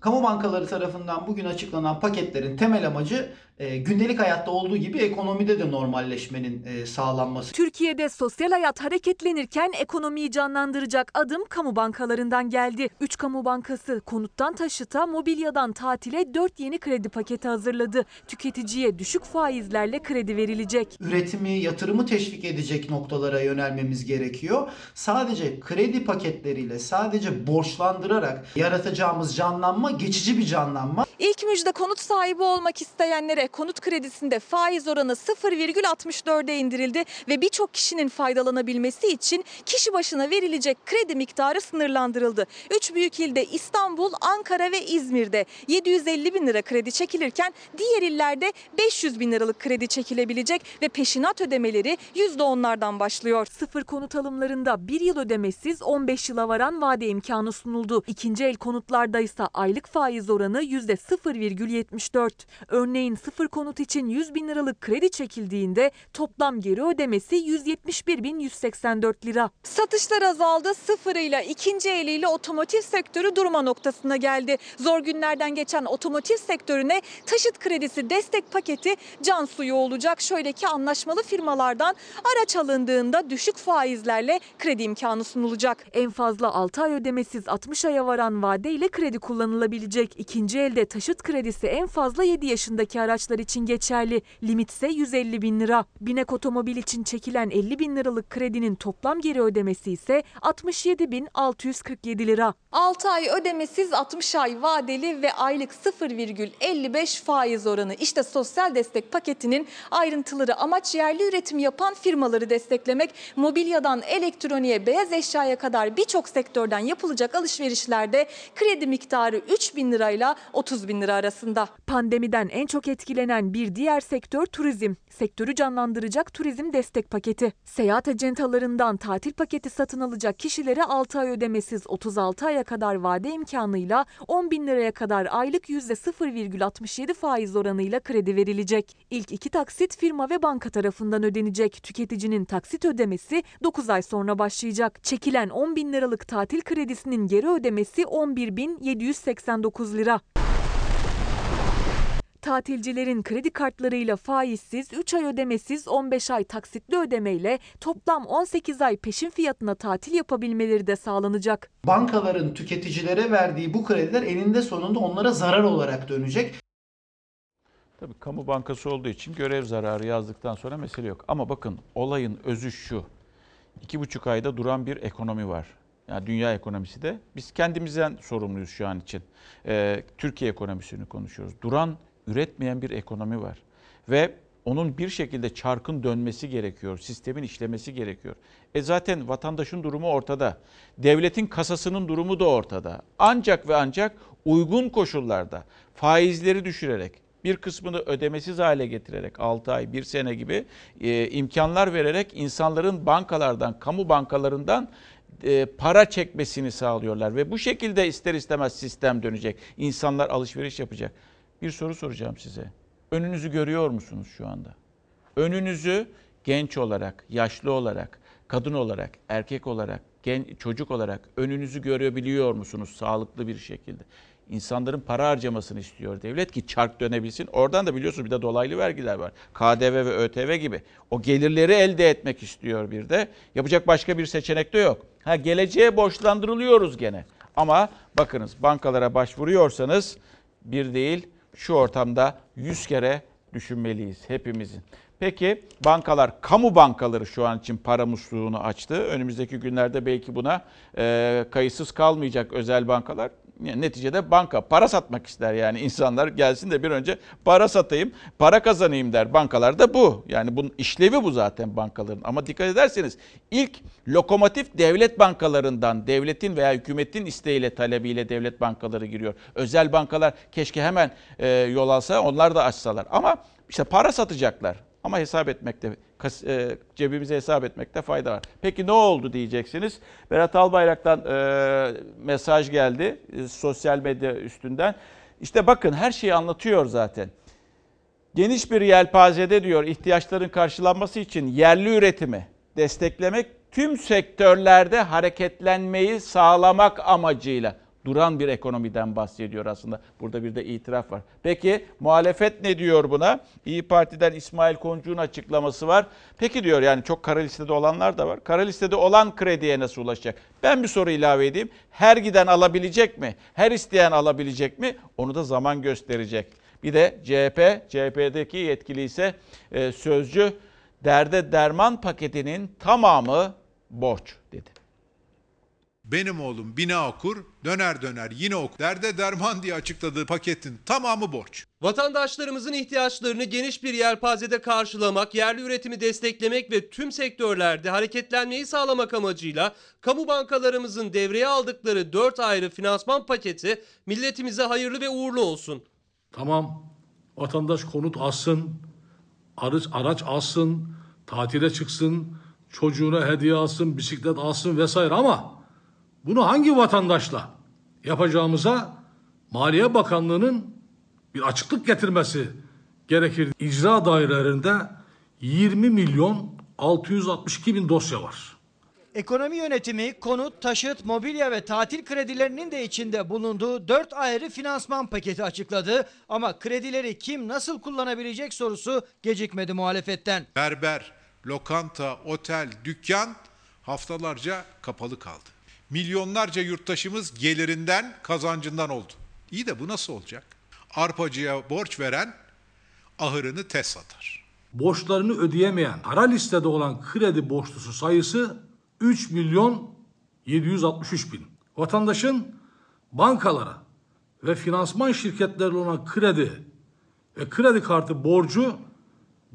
Kamu bankaları tarafından bugün açıklanan paketlerin temel amacı e, gündelik hayatta olduğu gibi ekonomide de normalleşmenin e, sağlanması. Türkiye'de sosyal hayat hareketlenirken ekonomiyi canlandıracak adım kamu bankalarından geldi. 3 kamu bankası konuttan taşıta, mobilyadan tatile 4 yeni kredi paketi hazırladı. Tüketiciye düşük faizlerle kredi verilecek. Üretimi, yatırımı teşvik edecek noktalara yönelmemiz gerekiyor. Sadece kredi paketleriyle, sadece borçlandırarak yaratacağımız canlanma geçici bir canlanma. İlk müjde konut sahibi olmak isteyenlere konut kredisinde faiz oranı 0,64'e indirildi ve birçok kişinin faydalanabilmesi için kişi başına verilecek kredi miktarı sınırlandırıldı. Üç büyük ilde İstanbul, Ankara ve İzmir'de 750 bin lira kredi çekilirken diğer illerde 500 bin liralık kredi çekilebilecek ve peşinat ödemeleri %10'lardan başlıyor. Sıfır konut alımlarında bir yıl ödemesiz 15 yıla varan vade imkanı sunuldu. İkinci el konutlarda ise aylık faiz oranı %0,74. Örneğin sıfır konut için 100 bin liralık kredi çekildiğinde toplam geri ödemesi 171.184 lira. Satışlar azaldı. Sıfırıyla ikinci eliyle otomotiv sektörü durma noktasına geldi. Zor günlerden geçen otomotiv sektörüne taşıt kredisi destek paketi can suyu olacak. Şöyle ki anlaşmalı firmalardan araç alındığında düşük faizlerle kredi imkanı sunulacak. En fazla 6 ay ödemesiz 60 aya varan vadeyle kredi kullanılabilecek. İkinci elde taşıt kredisi en fazla 7 yaşındaki araçlar için geçerli. Limit ise 150 bin lira. Binek otomobil için çekilen 50 bin liralık kredinin toplam geri ödemesi ise 67 bin 647 lira. 6 ay ödemesiz 60 ay vadeli ve aylık 0,55 faiz oranı. İşte sosyal destek paketinin ayrıntıları amaç yerli üretim yapan firmaları desteklemek. Mobilyadan elektroniğe, beyaz eşyaya kadar birçok sektörden yapılacak alışverişlerde kredi miktarı 3 bin lirayla 30 bin lira arasında. Pandemiden en çok etkilenen bir diğer sektör turizm. Sektörü canlandıracak turizm destek paketi. Seyahat acentalarından tatil paketi satın alacak kişilere 6 ay ödemesiz 36 aya kadar vade imkanıyla 10 bin liraya kadar aylık %0,67 faiz oranıyla kredi verilecek. İlk iki taksit firma ve banka tarafından ödenecek. Tüketicinin taksit ödemesi 9 ay sonra başlayacak. Çekilen 10 bin liralık tatil kredisinin geri ödemesi 11.789 lira. Tatilcilerin kredi kartlarıyla faizsiz, 3 ay ödemesiz, 15 ay taksitli ödemeyle toplam 18 ay peşin fiyatına tatil yapabilmeleri de sağlanacak. Bankaların tüketicilere verdiği bu krediler eninde sonunda onlara zarar olarak dönecek. Tabii kamu bankası olduğu için görev zararı yazdıktan sonra mesele yok. Ama bakın olayın özü şu. İki buçuk ayda duran bir ekonomi var. Yani dünya ekonomisi de biz kendimizden sorumluyuz şu an için. Ee, Türkiye ekonomisini konuşuyoruz. Duran, üretmeyen bir ekonomi var. Ve onun bir şekilde çarkın dönmesi gerekiyor. Sistemin işlemesi gerekiyor. E zaten vatandaşın durumu ortada. Devletin kasasının durumu da ortada. Ancak ve ancak uygun koşullarda faizleri düşürerek bir kısmını ödemesiz hale getirerek 6 ay, 1 sene gibi e, imkanlar vererek insanların bankalardan, kamu bankalarından e, para çekmesini sağlıyorlar ve bu şekilde ister istemez sistem dönecek. İnsanlar alışveriş yapacak. Bir soru soracağım size. Önünüzü görüyor musunuz şu anda? Önünüzü genç olarak, yaşlı olarak, kadın olarak, erkek olarak, genç, çocuk olarak önünüzü görebiliyor musunuz sağlıklı bir şekilde? İnsanların para harcamasını istiyor devlet ki çark dönebilsin. Oradan da biliyorsunuz bir de dolaylı vergiler var. KDV ve ÖTV gibi. O gelirleri elde etmek istiyor bir de. Yapacak başka bir seçenek de yok. Ha geleceğe borçlandırılıyoruz gene. Ama bakınız bankalara başvuruyorsanız bir değil şu ortamda 100 kere düşünmeliyiz hepimizin. Peki bankalar, kamu bankaları şu an için para musluğunu açtı. Önümüzdeki günlerde belki buna e, kayıtsız kalmayacak özel bankalar. Yani neticede banka para satmak ister yani insanlar gelsin de bir önce para satayım, para kazanayım der. Bankalar da bu. Yani bunun işlevi bu zaten bankaların. Ama dikkat ederseniz ilk lokomotif devlet bankalarından, devletin veya hükümetin isteğiyle, talebiyle devlet bankaları giriyor. Özel bankalar keşke hemen e, yol alsa, onlar da açsalar. Ama işte para satacaklar. Ama hesap etmekte, e, cebimize hesap etmekte fayda var. Peki ne oldu diyeceksiniz. Berat Albayrak'tan e, mesaj geldi e, sosyal medya üstünden. İşte bakın her şeyi anlatıyor zaten. Geniş bir yelpazede diyor ihtiyaçların karşılanması için yerli üretimi desteklemek tüm sektörlerde hareketlenmeyi sağlamak amacıyla duran bir ekonomiden bahsediyor aslında. Burada bir de itiraf var. Peki muhalefet ne diyor buna? İyi Parti'den İsmail Koncu'nun açıklaması var. Peki diyor yani çok kara listede olanlar da var. Kara listede olan krediye nasıl ulaşacak? Ben bir soru ilave edeyim. Her giden alabilecek mi? Her isteyen alabilecek mi? Onu da zaman gösterecek. Bir de CHP, CHP'deki yetkili ise e, sözcü derde derman paketinin tamamı borç dedi. Benim oğlum bina okur, döner döner yine okur. Derde derman diye açıkladığı paketin tamamı borç. Vatandaşlarımızın ihtiyaçlarını geniş bir yelpazede karşılamak, yerli üretimi desteklemek ve tüm sektörlerde hareketlenmeyi sağlamak amacıyla kamu bankalarımızın devreye aldıkları 4 ayrı finansman paketi milletimize hayırlı ve uğurlu olsun. Tamam vatandaş konut alsın, araç, araç alsın, tatile çıksın, çocuğuna hediye alsın, bisiklet alsın vesaire ama bunu hangi vatandaşla yapacağımıza Maliye Bakanlığı'nın bir açıklık getirmesi gerekir. İcra dairelerinde 20 milyon 662 bin dosya var. Ekonomi yönetimi konut, taşıt, mobilya ve tatil kredilerinin de içinde bulunduğu 4 ayrı finansman paketi açıkladı. Ama kredileri kim nasıl kullanabilecek sorusu gecikmedi muhalefetten. Berber, lokanta, otel, dükkan haftalarca kapalı kaldı. Milyonlarca yurttaşımız gelirinden, kazancından oldu. İyi de bu nasıl olacak? Arpacıya borç veren ahırını tez satar. Borçlarını ödeyemeyen, kara listede olan kredi borçlusu sayısı 3 milyon 763 bin. Vatandaşın bankalara ve finansman şirketlerine olan kredi ve kredi kartı borcu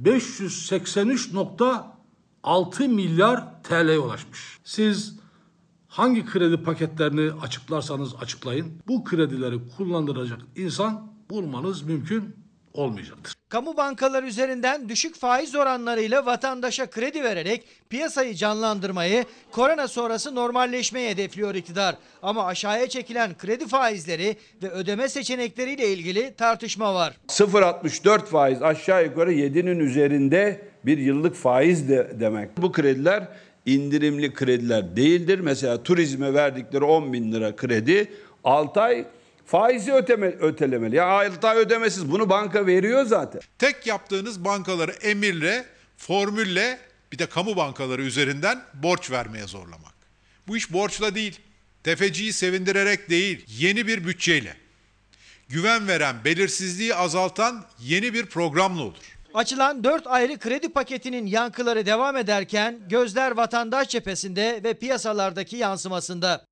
583.6 milyar TL'ye ulaşmış. Siz hangi kredi paketlerini açıklarsanız açıklayın bu kredileri kullandıracak insan bulmanız mümkün olmayacaktır. Kamu bankaları üzerinden düşük faiz oranlarıyla vatandaşa kredi vererek piyasayı canlandırmayı, korona sonrası normalleşmeyi hedefliyor iktidar. Ama aşağıya çekilen kredi faizleri ve ödeme seçenekleriyle ilgili tartışma var. 0.64 faiz aşağı yukarı 7'nin üzerinde bir yıllık faiz de demek. Bu krediler indirimli krediler değildir. Mesela turizme verdikleri 10 bin lira kredi 6 ay faizi öteme, ötelemeli. Ya 6 ay ödemesiz bunu banka veriyor zaten. Tek yaptığınız bankaları emirle, formülle bir de kamu bankaları üzerinden borç vermeye zorlamak. Bu iş borçla değil, tefeciyi sevindirerek değil, yeni bir bütçeyle. Güven veren, belirsizliği azaltan yeni bir programla olur. Açılan 4 ayrı kredi paketinin yankıları devam ederken gözler vatandaş cephesinde ve piyasalardaki yansımasında.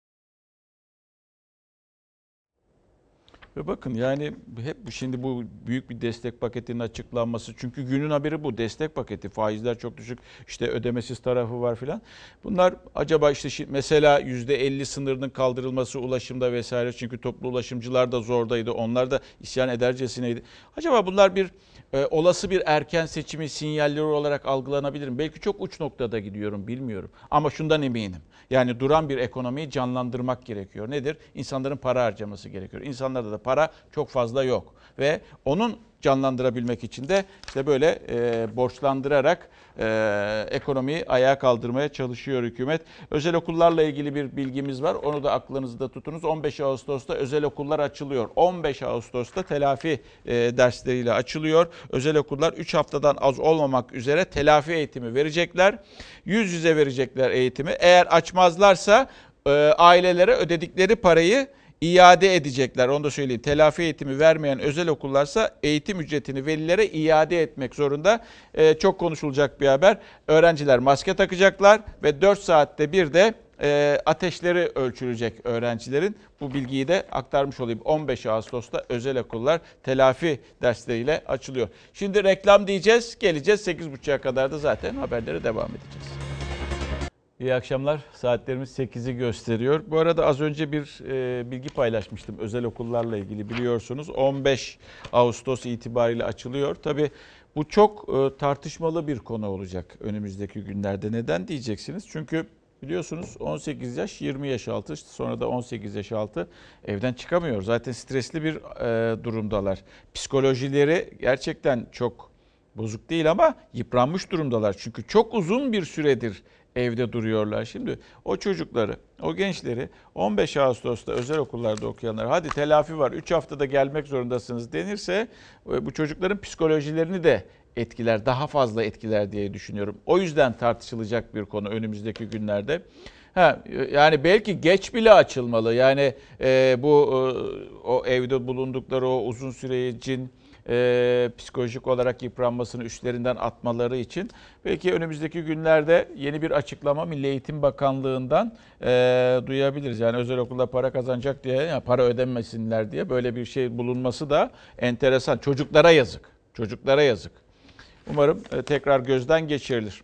Ve bakın yani hep şimdi bu büyük bir destek paketinin açıklanması çünkü günün haberi bu destek paketi faizler çok düşük işte ödemesiz tarafı var filan. Bunlar acaba işte mesela %50 sınırının kaldırılması ulaşımda vesaire çünkü toplu ulaşımcılar da zordaydı onlar da isyan edercesineydi. Acaba bunlar bir e, olası bir erken seçimi sinyalleri olarak algılanabilir mi? Belki çok uç noktada gidiyorum bilmiyorum ama şundan eminim. Yani duran bir ekonomiyi canlandırmak gerekiyor. Nedir? İnsanların para harcaması gerekiyor. İnsanlarda da para çok fazla yok. Ve onun canlandırabilmek için de işte böyle e, borçlandırarak e, ekonomiyi ayağa kaldırmaya çalışıyor hükümet. Özel okullarla ilgili bir bilgimiz var. Onu da aklınızda tutunuz. 15 Ağustos'ta özel okullar açılıyor. 15 Ağustos'ta telafi e, dersleriyle açılıyor. Özel okullar 3 haftadan az olmamak üzere telafi eğitimi verecekler. Yüz yüze verecekler eğitimi. Eğer açmazlarsa e, ailelere ödedikleri parayı iade edecekler. Onu da söyleyeyim. Telafi eğitimi vermeyen özel okullarsa eğitim ücretini velilere iade etmek zorunda. Ee, çok konuşulacak bir haber. Öğrenciler maske takacaklar ve 4 saatte bir de e, ateşleri ölçülecek öğrencilerin. Bu bilgiyi de aktarmış olayım. 15 Ağustos'ta özel okullar telafi dersleriyle açılıyor. Şimdi reklam diyeceğiz. Geleceğiz 8.30'a kadar da zaten haberlere devam edeceğiz. İyi akşamlar. Saatlerimiz 8'i gösteriyor. Bu arada az önce bir e, bilgi paylaşmıştım özel okullarla ilgili biliyorsunuz. 15 Ağustos itibariyle açılıyor. Tabii bu çok e, tartışmalı bir konu olacak önümüzdeki günlerde. Neden diyeceksiniz? Çünkü biliyorsunuz 18 yaş 20 yaş altı sonra da 18 yaş altı evden çıkamıyor. Zaten stresli bir e, durumdalar. Psikolojileri gerçekten çok bozuk değil ama yıpranmış durumdalar. Çünkü çok uzun bir süredir evde duruyorlar. Şimdi o çocukları, o gençleri 15 Ağustos'ta özel okullarda okuyanlar hadi telafi var 3 haftada gelmek zorundasınız denirse e, bu çocukların psikolojilerini de etkiler, daha fazla etkiler diye düşünüyorum. O yüzden tartışılacak bir konu önümüzdeki günlerde. Ha, yani belki geç bile açılmalı. Yani e, bu e, o evde bulundukları o uzun süre için e, psikolojik olarak yıpranmasını üstlerinden atmaları için belki önümüzdeki günlerde yeni bir açıklama Milli Eğitim Bakanlığı'ndan e, duyabiliriz. Yani özel okulda para kazanacak diye, yani para ödemesinler diye böyle bir şey bulunması da enteresan. Çocuklara yazık. Çocuklara yazık. Umarım e, tekrar gözden geçirilir.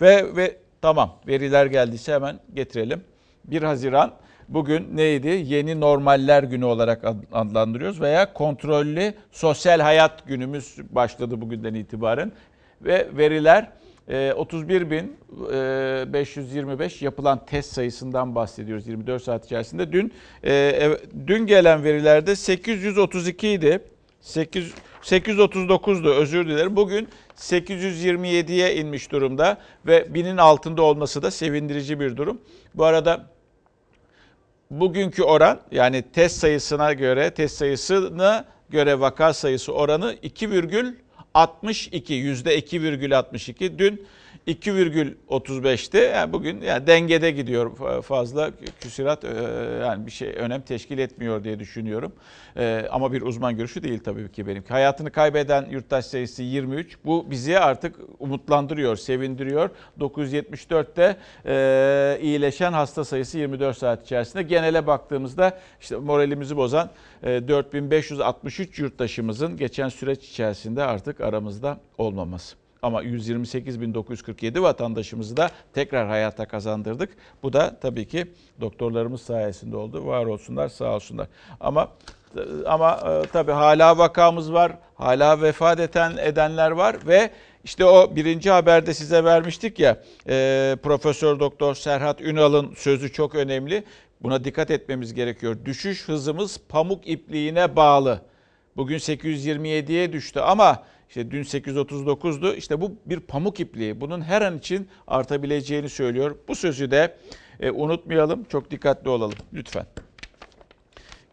Ve ve tamam veriler geldiyse hemen getirelim. 1 Haziran bugün neydi? Yeni normaller günü olarak adlandırıyoruz veya kontrollü sosyal hayat günümüz başladı bugünden itibaren. Ve veriler 31.525 yapılan test sayısından bahsediyoruz 24 saat içerisinde. Dün dün gelen verilerde 832 idi. 8 839'du özür dilerim. Bugün 827'ye inmiş durumda ve binin altında olması da sevindirici bir durum. Bu arada bugünkü oran yani test sayısına göre test sayısına göre vaka sayısı oranı 2,62 yüzde 2,62 dün 2,35'ti. Yani bugün yani dengede gidiyor fazla küsurat yani bir şey önem teşkil etmiyor diye düşünüyorum. Ama bir uzman görüşü değil tabii ki benimki. Hayatını kaybeden yurttaş sayısı 23. Bu bizi artık umutlandırıyor, sevindiriyor. 974'te iyileşen hasta sayısı 24 saat içerisinde. Genele baktığımızda işte moralimizi bozan 4563 yurttaşımızın geçen süreç içerisinde artık aramızda olmaması. Ama 128.947 vatandaşımızı da tekrar hayata kazandırdık. Bu da tabii ki doktorlarımız sayesinde oldu. Var olsunlar, sağ olsunlar. Ama ama tabii hala vakamız var. Hala vefat eden edenler var ve işte o birinci haberde size vermiştik ya e, Profesör Doktor Serhat Ünal'ın sözü çok önemli. Buna dikkat etmemiz gerekiyor. Düşüş hızımız pamuk ipliğine bağlı. Bugün 827'ye düştü ama işte dün 839'du. İşte bu bir pamuk ipliği. Bunun her an için artabileceğini söylüyor. Bu sözü de e, unutmayalım. Çok dikkatli olalım lütfen.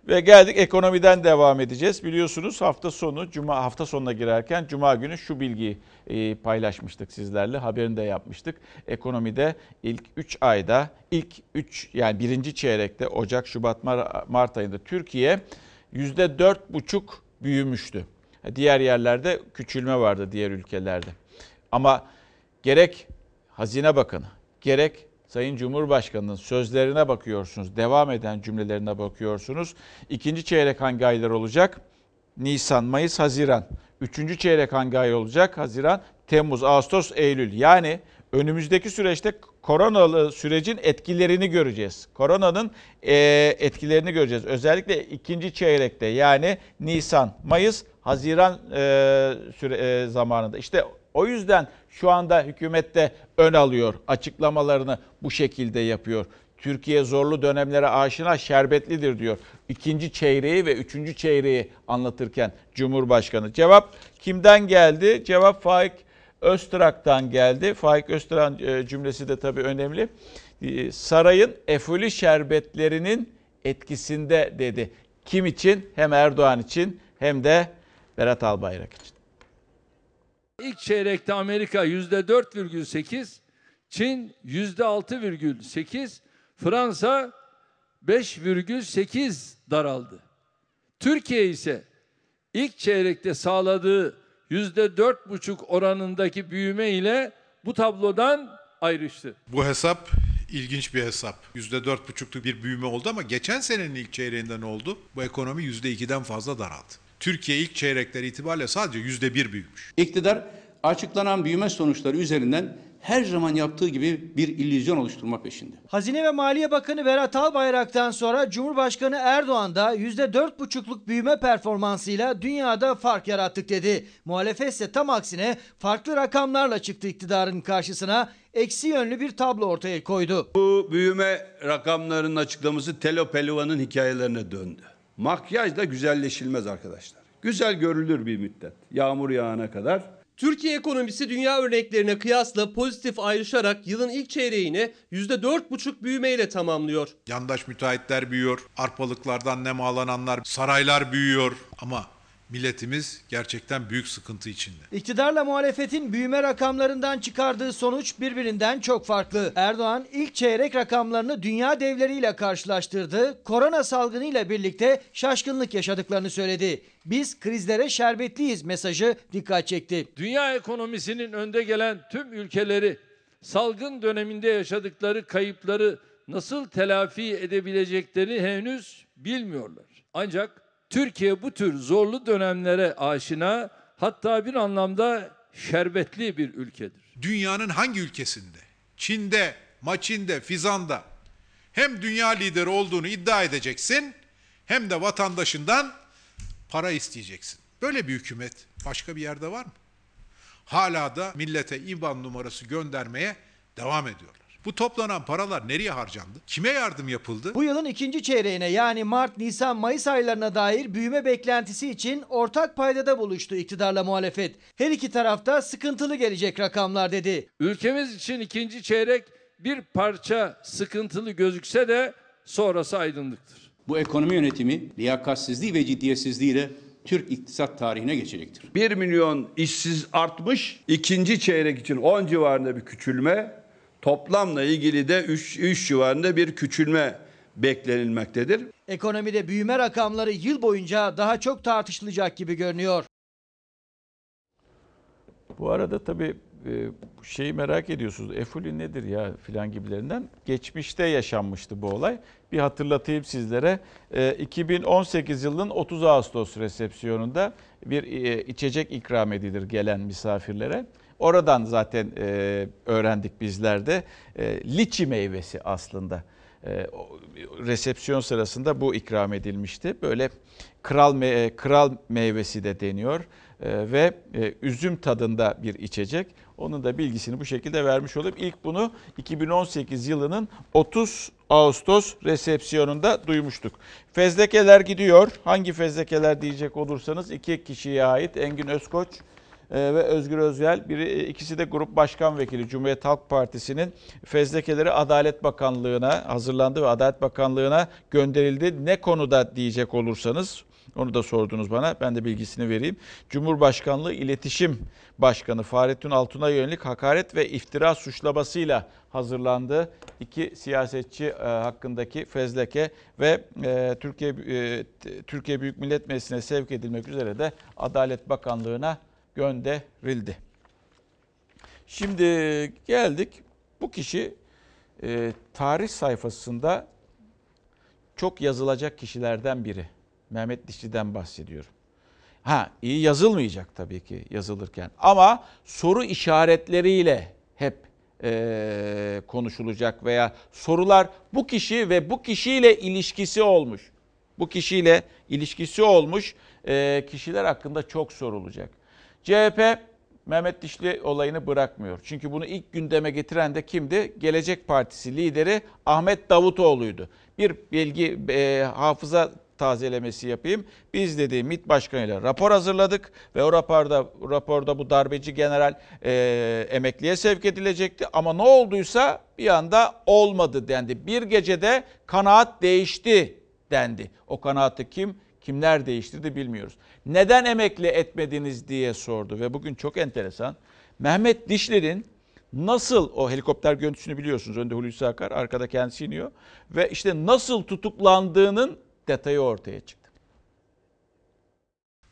Ve geldik ekonomiden devam edeceğiz. Biliyorsunuz hafta sonu cuma hafta sonuna girerken cuma günü şu bilgiyi e, paylaşmıştık sizlerle. Haberini de yapmıştık. Ekonomide ilk 3 ayda ilk 3 yani birinci çeyrekte Ocak, Şubat, Mart ayında Türkiye %4,5 büyümüştü. Diğer yerlerde küçülme vardı diğer ülkelerde. Ama gerek Hazine Bakanı, gerek Sayın Cumhurbaşkanı'nın sözlerine bakıyorsunuz. Devam eden cümlelerine bakıyorsunuz. İkinci çeyrek hangi aylar olacak? Nisan, Mayıs, Haziran. Üçüncü çeyrek hangi ay olacak? Haziran, Temmuz, Ağustos, Eylül. Yani önümüzdeki süreçte koronalı sürecin etkilerini göreceğiz. Koronanın e, etkilerini göreceğiz. Özellikle ikinci çeyrekte yani Nisan, Mayıs, Haziran e, süre, e, zamanında. İşte o yüzden şu anda hükümette ön alıyor. Açıklamalarını bu şekilde yapıyor. Türkiye zorlu dönemlere aşina şerbetlidir diyor. İkinci çeyreği ve üçüncü çeyreği anlatırken Cumhurbaşkanı. Cevap kimden geldi? Cevap Faik Öztrak'tan geldi. Faik Öztrak e, cümlesi de tabii önemli. E, Sarayın efoli şerbetlerinin etkisinde dedi. Kim için? Hem Erdoğan için hem de Berat Albayrak için. İlk çeyrekte Amerika %4,8, Çin %6,8, Fransa 5,8 daraldı. Türkiye ise ilk çeyrekte sağladığı %4,5 oranındaki büyüme ile bu tablodan ayrıştı. Bu hesap ilginç bir hesap. %4,5'luk bir büyüme oldu ama geçen senenin ilk çeyreğinde ne oldu? Bu ekonomi %2'den fazla daraldı. Türkiye ilk çeyrekler itibariyle sadece %1 büyümüş. İktidar açıklanan büyüme sonuçları üzerinden her zaman yaptığı gibi bir illüzyon oluşturma peşinde. Hazine ve Maliye Bakanı Berat Albayrak'tan sonra Cumhurbaşkanı Erdoğan da %4,5'luk büyüme performansıyla dünyada fark yarattık dedi. Muhalefet ise tam aksine farklı rakamlarla çıktı iktidarın karşısına. Eksi yönlü bir tablo ortaya koydu. Bu büyüme rakamlarının açıklaması Telo Peluva'nın hikayelerine döndü. Makyaj da güzelleşilmez arkadaşlar. Güzel görülür bir müddet. Yağmur yağana kadar. Türkiye ekonomisi dünya örneklerine kıyasla pozitif ayrışarak yılın ilk çeyreğini %4,5 büyümeyle tamamlıyor. Yandaş müteahhitler büyüyor, arpalıklardan nem alananlar, saraylar büyüyor ama milletimiz gerçekten büyük sıkıntı içinde. İktidarla muhalefetin büyüme rakamlarından çıkardığı sonuç birbirinden çok farklı. Erdoğan ilk çeyrek rakamlarını dünya devleriyle karşılaştırdı. Korona salgınıyla birlikte şaşkınlık yaşadıklarını söyledi. Biz krizlere şerbetliyiz mesajı dikkat çekti. Dünya ekonomisinin önde gelen tüm ülkeleri salgın döneminde yaşadıkları kayıpları nasıl telafi edebileceklerini henüz bilmiyorlar. Ancak Türkiye bu tür zorlu dönemlere aşina hatta bir anlamda şerbetli bir ülkedir. Dünyanın hangi ülkesinde? Çin'de, Maçin'de, Fizan'da hem dünya lideri olduğunu iddia edeceksin hem de vatandaşından para isteyeceksin. Böyle bir hükümet başka bir yerde var mı? Hala da millete IBAN numarası göndermeye devam ediyorlar. Bu toplanan paralar nereye harcandı? Kime yardım yapıldı? Bu yılın ikinci çeyreğine yani Mart, Nisan, Mayıs aylarına dair büyüme beklentisi için ortak paydada buluştu iktidarla muhalefet. Her iki tarafta sıkıntılı gelecek rakamlar dedi. Ülkemiz için ikinci çeyrek bir parça sıkıntılı gözükse de sonrası aydınlıktır. Bu ekonomi yönetimi liyakatsizliği ve ciddiyetsizliğiyle Türk iktisat tarihine geçecektir. 1 milyon işsiz artmış. İkinci çeyrek için 10 civarında bir küçülme. Toplamla ilgili de 3, 3 civarında bir küçülme beklenilmektedir. Ekonomide büyüme rakamları yıl boyunca daha çok tartışılacak gibi görünüyor. Bu arada tabii e, şeyi merak ediyorsunuz. Efuli nedir ya filan gibilerinden. Geçmişte yaşanmıştı bu olay. Bir hatırlatayım sizlere. E, 2018 yılının 30 Ağustos resepsiyonunda bir e, içecek ikram edilir gelen misafirlere. Oradan zaten e, öğrendik bizler de. E, liçi meyvesi aslında. E, resepsiyon sırasında bu ikram edilmişti. Böyle kral me- kral meyvesi de deniyor e, ve e, üzüm tadında bir içecek. Onun da bilgisini bu şekilde vermiş olup ilk bunu 2018 yılının 30 Ağustos resepsiyonunda duymuştuk. Fezlekeler gidiyor. Hangi fezlekeler diyecek olursanız iki kişiye ait Engin Özkoç e, ve Özgür Özyel. Biri, ikisi de Grup Başkan Vekili Cumhuriyet Halk Partisi'nin fezlekeleri Adalet Bakanlığı'na hazırlandı ve Adalet Bakanlığı'na gönderildi. Ne konuda diyecek olursanız onu da sordunuz bana. Ben de bilgisini vereyim. Cumhurbaşkanlığı İletişim Başkanı Fahrettin Altun'a yönelik hakaret ve iftira suçlamasıyla hazırlandı. İki siyasetçi e, hakkındaki fezleke ve e, Türkiye e, Türkiye Büyük Millet Meclisi'ne sevk edilmek üzere de Adalet Bakanlığı'na gönderildi. Şimdi geldik bu kişi e, tarih sayfasında çok yazılacak kişilerden biri. Mehmet Dişli'den bahsediyorum. Ha iyi yazılmayacak tabii ki yazılırken ama soru işaretleriyle hep e, konuşulacak veya sorular bu kişi ve bu kişiyle ilişkisi olmuş. Bu kişiyle ilişkisi olmuş e, kişiler hakkında çok sorulacak. CHP Mehmet Dişli olayını bırakmıyor. Çünkü bunu ilk gündeme getiren de kimdi? Gelecek Partisi lideri Ahmet Davutoğlu'ydu. Bir bilgi e, hafıza tazelemesi yapayım. Biz dedi MİT Başkanı'yla rapor hazırladık ve o raporda raporda bu darbeci general e, emekliye sevk edilecekti. Ama ne olduysa bir anda olmadı dendi. Bir gecede kanaat değişti dendi. O kanaati kim kimler değiştirdi bilmiyoruz. Neden emekli etmediniz diye sordu ve bugün çok enteresan. Mehmet Dişler'in nasıl o helikopter görüntüsünü biliyorsunuz. Önde Hulusi Akar, arkada kendisi iniyor ve işte nasıl tutuklandığının detayı ortaya çıktı.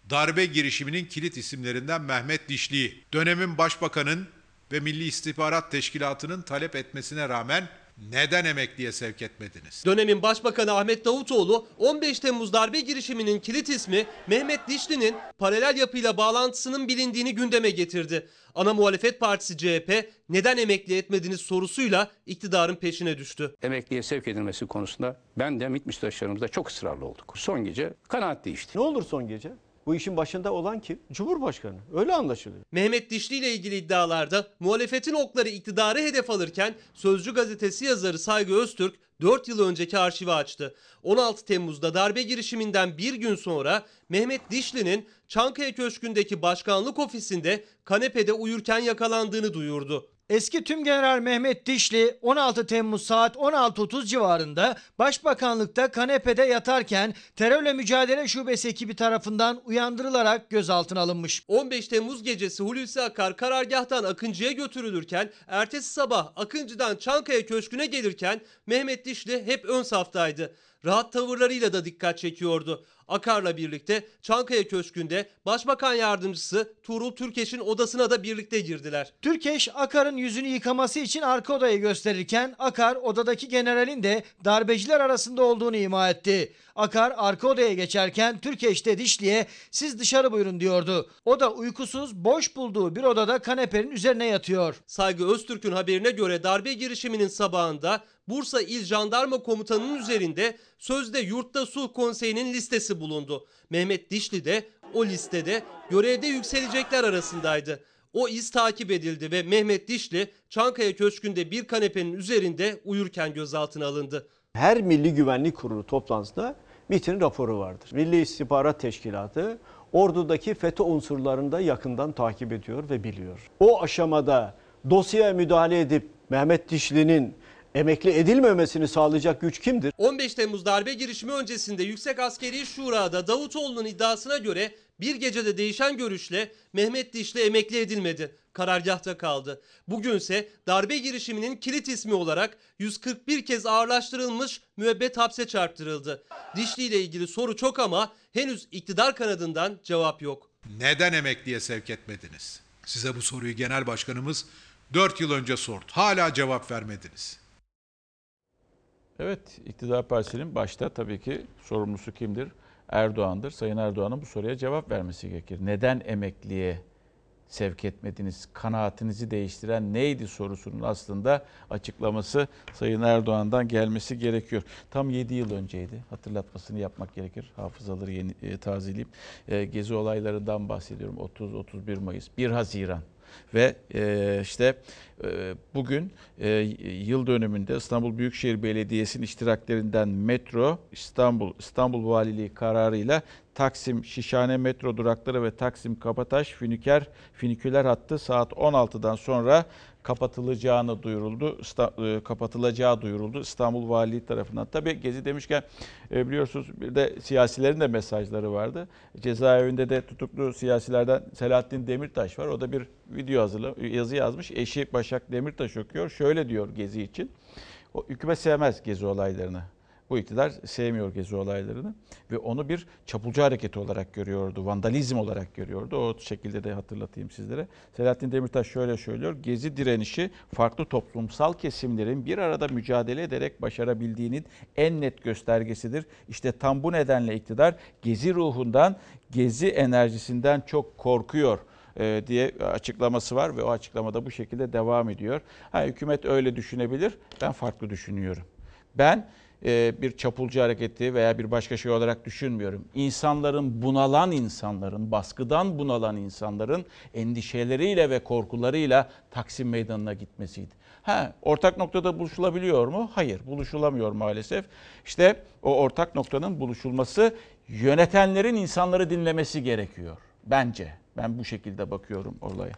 Darbe girişiminin kilit isimlerinden Mehmet Dişli'yi dönemin başbakanın ve Milli İstihbarat Teşkilatı'nın talep etmesine rağmen neden emekliye sevk etmediniz? Dönemin Başbakanı Ahmet Davutoğlu 15 Temmuz darbe girişiminin kilit ismi Mehmet Dişli'nin paralel yapıyla bağlantısının bilindiğini gündeme getirdi. Ana muhalefet partisi CHP neden emekli etmediniz sorusuyla iktidarın peşine düştü. emekliye sevk edilmesi konusunda ben de MİT müsteşarımızda çok ısrarlı olduk. Son gece kanaat değişti. Ne olur son gece? Bu işin başında olan kim? Cumhurbaşkanı. Öyle anlaşılıyor. Mehmet Dişli ile ilgili iddialarda muhalefetin okları iktidarı hedef alırken Sözcü gazetesi yazarı Saygı Öztürk 4 yıl önceki arşivi açtı. 16 Temmuz'da darbe girişiminden bir gün sonra Mehmet Dişli'nin Çankaya Köşkü'ndeki başkanlık ofisinde kanepede uyurken yakalandığını duyurdu. Eski Tümgeneral Mehmet Dişli 16 Temmuz saat 16.30 civarında Başbakanlıkta kanepede yatarken Terörle Mücadele Şubesi ekibi tarafından uyandırılarak gözaltına alınmış. 15 Temmuz gecesi Hulusi Akar karargahtan Akıncı'ya götürülürken ertesi sabah Akıncı'dan Çankaya Köşkü'ne gelirken Mehmet Dişli hep ön saftaydı. Rahat tavırlarıyla da dikkat çekiyordu. Akar'la birlikte Çankaya Köşkü'nde Başbakan Yardımcısı Tuğrul Türkeş'in odasına da birlikte girdiler. Türkeş Akar'ın yüzünü yıkaması için arka odayı gösterirken Akar odadaki generalin de darbeciler arasında olduğunu ima etti. Akar arka odaya geçerken Türkeş de Dişli'ye siz dışarı buyurun diyordu. O da uykusuz boş bulduğu bir odada kanepenin üzerine yatıyor. Saygı Öztürk'ün haberine göre darbe girişiminin sabahında Bursa İl Jandarma Komutanı'nın üzerinde sözde Yurtta Sulh Konseyi'nin listesi bulundu. Mehmet Dişli de o listede görevde yükselecekler arasındaydı. O iz takip edildi ve Mehmet Dişli Çankaya Köşkü'nde bir kanepenin üzerinde uyurken gözaltına alındı. Her Milli Güvenlik Kurulu toplantısında MİT'in raporu vardır. Milli İstihbarat Teşkilatı ordudaki FETÖ unsurlarını da yakından takip ediyor ve biliyor. O aşamada dosyaya müdahale edip Mehmet Dişli'nin emekli edilmemesini sağlayacak güç kimdir? 15 Temmuz darbe girişimi öncesinde Yüksek Askeri Şura'da Davutoğlu'nun iddiasına göre bir gecede değişen görüşle Mehmet Dişli emekli edilmedi. Karargahta kaldı. Bugünse darbe girişiminin kilit ismi olarak 141 kez ağırlaştırılmış müebbet hapse çarptırıldı. Dişli ile ilgili soru çok ama henüz iktidar kanadından cevap yok. Neden emekliye sevk etmediniz? Size bu soruyu genel başkanımız 4 yıl önce sordu. Hala cevap vermediniz. Evet, iktidar partisinin başta tabii ki sorumlusu kimdir? Erdoğan'dır. Sayın Erdoğan'ın bu soruya cevap vermesi gerekir. Neden emekliye sevk etmediniz? Kanaatinizi değiştiren neydi sorusunun aslında açıklaması Sayın Erdoğan'dan gelmesi gerekiyor. Tam 7 yıl önceydi. Hatırlatmasını yapmak gerekir. Hafızaları yeni e, tazeleyeyim. E, gezi olaylarından bahsediyorum. 30-31 Mayıs, 1 Haziran ve e, işte e, bugün e, yıl dönümünde İstanbul Büyükşehir Belediyesi'nin iştiraklerinden metro İstanbul İstanbul Valiliği kararıyla Taksim Şişhane metro durakları ve Taksim Kabataş Finiküler Finiküler hattı saat 16'dan sonra kapatılacağını duyuruldu. e, kapatılacağı duyuruldu İstanbul Valiliği tarafından. Tabii Gezi demişken e, biliyorsunuz bir de siyasilerin de mesajları vardı. Cezaevinde de tutuklu siyasilerden Selahattin Demirtaş var. O da bir video hazırla, yazı yazmış. Eşi Başak Demirtaş okuyor. Şöyle diyor Gezi için. O hükümet sevmez Gezi olaylarını. Bu iktidar sevmiyor gezi olaylarını ve onu bir çapulcu hareketi olarak görüyordu, vandalizm olarak görüyordu. O şekilde de hatırlatayım sizlere. Selahattin Demirtaş şöyle söylüyor. Gezi direnişi farklı toplumsal kesimlerin bir arada mücadele ederek başarabildiğinin en net göstergesidir. İşte tam bu nedenle iktidar gezi ruhundan, gezi enerjisinden çok korkuyor e, diye açıklaması var ve o açıklamada bu şekilde devam ediyor. Ha, hükümet öyle düşünebilir, ben farklı düşünüyorum. Ben bir çapulcu hareketi veya bir başka şey olarak düşünmüyorum. İnsanların bunalan insanların, baskıdan bunalan insanların endişeleriyle ve korkularıyla Taksim Meydanı'na gitmesiydi. Ha, ortak noktada buluşulabiliyor mu? Hayır, buluşulamıyor maalesef. İşte o ortak noktanın buluşulması yönetenlerin insanları dinlemesi gerekiyor bence. Ben bu şekilde bakıyorum olaya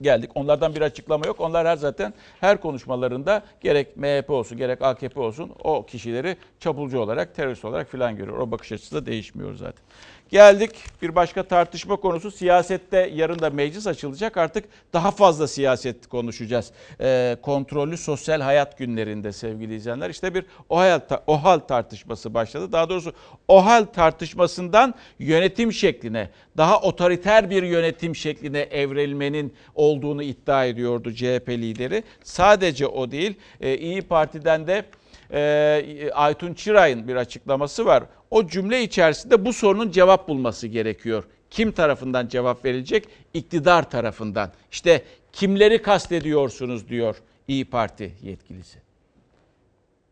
geldik. Onlardan bir açıklama yok. Onlar her zaten her konuşmalarında gerek MHP olsun gerek AKP olsun o kişileri çapulcu olarak, terörist olarak filan görüyor. O bakış açısı da değişmiyor zaten. Geldik bir başka tartışma konusu. Siyasette yarın da meclis açılacak. Artık daha fazla siyaset konuşacağız. Ee, kontrollü sosyal hayat günlerinde sevgili izleyenler. İşte bir OHAL, OHAL tartışması başladı. Daha doğrusu OHAL tartışmasından yönetim şekline, daha otoriter bir yönetim şekline evrilmenin olduğunu iddia ediyordu CHP lideri. Sadece o değil, e, İyi Parti'den de e, Aytun Çıray'ın bir açıklaması var. O cümle içerisinde bu sorunun cevap bulması gerekiyor. Kim tarafından cevap verilecek? İktidar tarafından. İşte kimleri kastediyorsunuz diyor İyi Parti yetkilisi.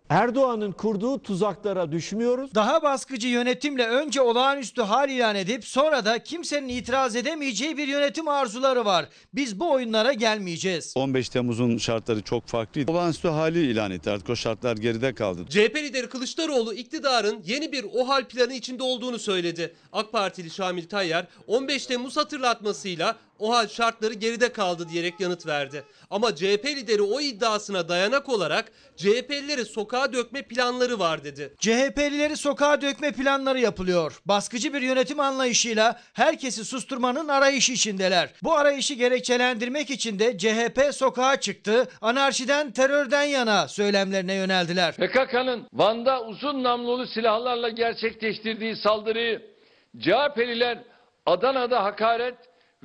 Erdoğan'ın kurduğu tuzaklara düşmüyoruz. Daha baskıcı yönetimle önce olağanüstü hal ilan edip sonra da kimsenin itiraz edemeyeceği bir yönetim arzuları var. Biz bu oyunlara gelmeyeceğiz. 15 Temmuz'un şartları çok farklıydı. Olağanüstü hali ilan etti. Artık o şartlar geride kaldı. CHP lideri Kılıçdaroğlu iktidarın yeni bir OHAL planı içinde olduğunu söyledi. AK Partili Şamil Tayyar 15 Temmuz hatırlatmasıyla OHAL şartları geride kaldı diyerek yanıt verdi. Ama CHP lideri o iddiasına dayanak olarak CHP'lileri sokağa dökme planları var dedi. CHP'lileri sokağa dökme planları yapılıyor. Baskıcı bir yönetim anlayışıyla herkesi susturmanın arayışı içindeler. Bu arayışı gerekçelendirmek için de CHP sokağa çıktı. Anarşiden, terörden yana söylemlerine yöneldiler. PKK'nın Van'da uzun namlulu silahlarla gerçekleştirdiği saldırıyı CHP'liler Adana'da hakaret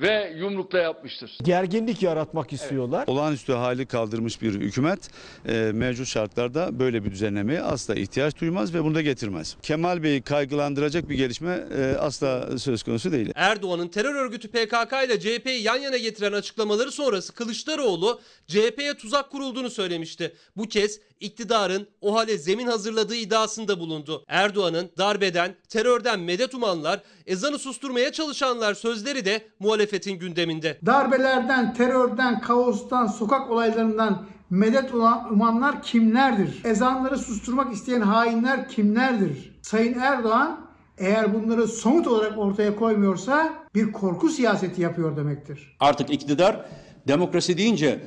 ve yumrukla yapmıştır. Gerginlik yaratmak istiyorlar. Olağanüstü hali kaldırmış bir hükümet e, mevcut şartlarda böyle bir düzenlemeye asla ihtiyaç duymaz ve bunu da getirmez. Kemal Bey'i kaygılandıracak bir gelişme e, asla söz konusu değil. Erdoğan'ın terör örgütü PKK ile CHP'yi yan yana getiren açıklamaları sonrası Kılıçdaroğlu CHP'ye tuzak kurulduğunu söylemişti. Bu kez iktidarın o hale zemin hazırladığı iddiasında bulundu. Erdoğan'ın darbeden, terörden medet umanlar, ezanı susturmaya çalışanlar sözleri de muhalefetin gündeminde. Darbelerden, terörden, kaostan, sokak olaylarından medet umanlar kimlerdir? Ezanları susturmak isteyen hainler kimlerdir? Sayın Erdoğan eğer bunları somut olarak ortaya koymuyorsa bir korku siyaseti yapıyor demektir. Artık iktidar demokrasi deyince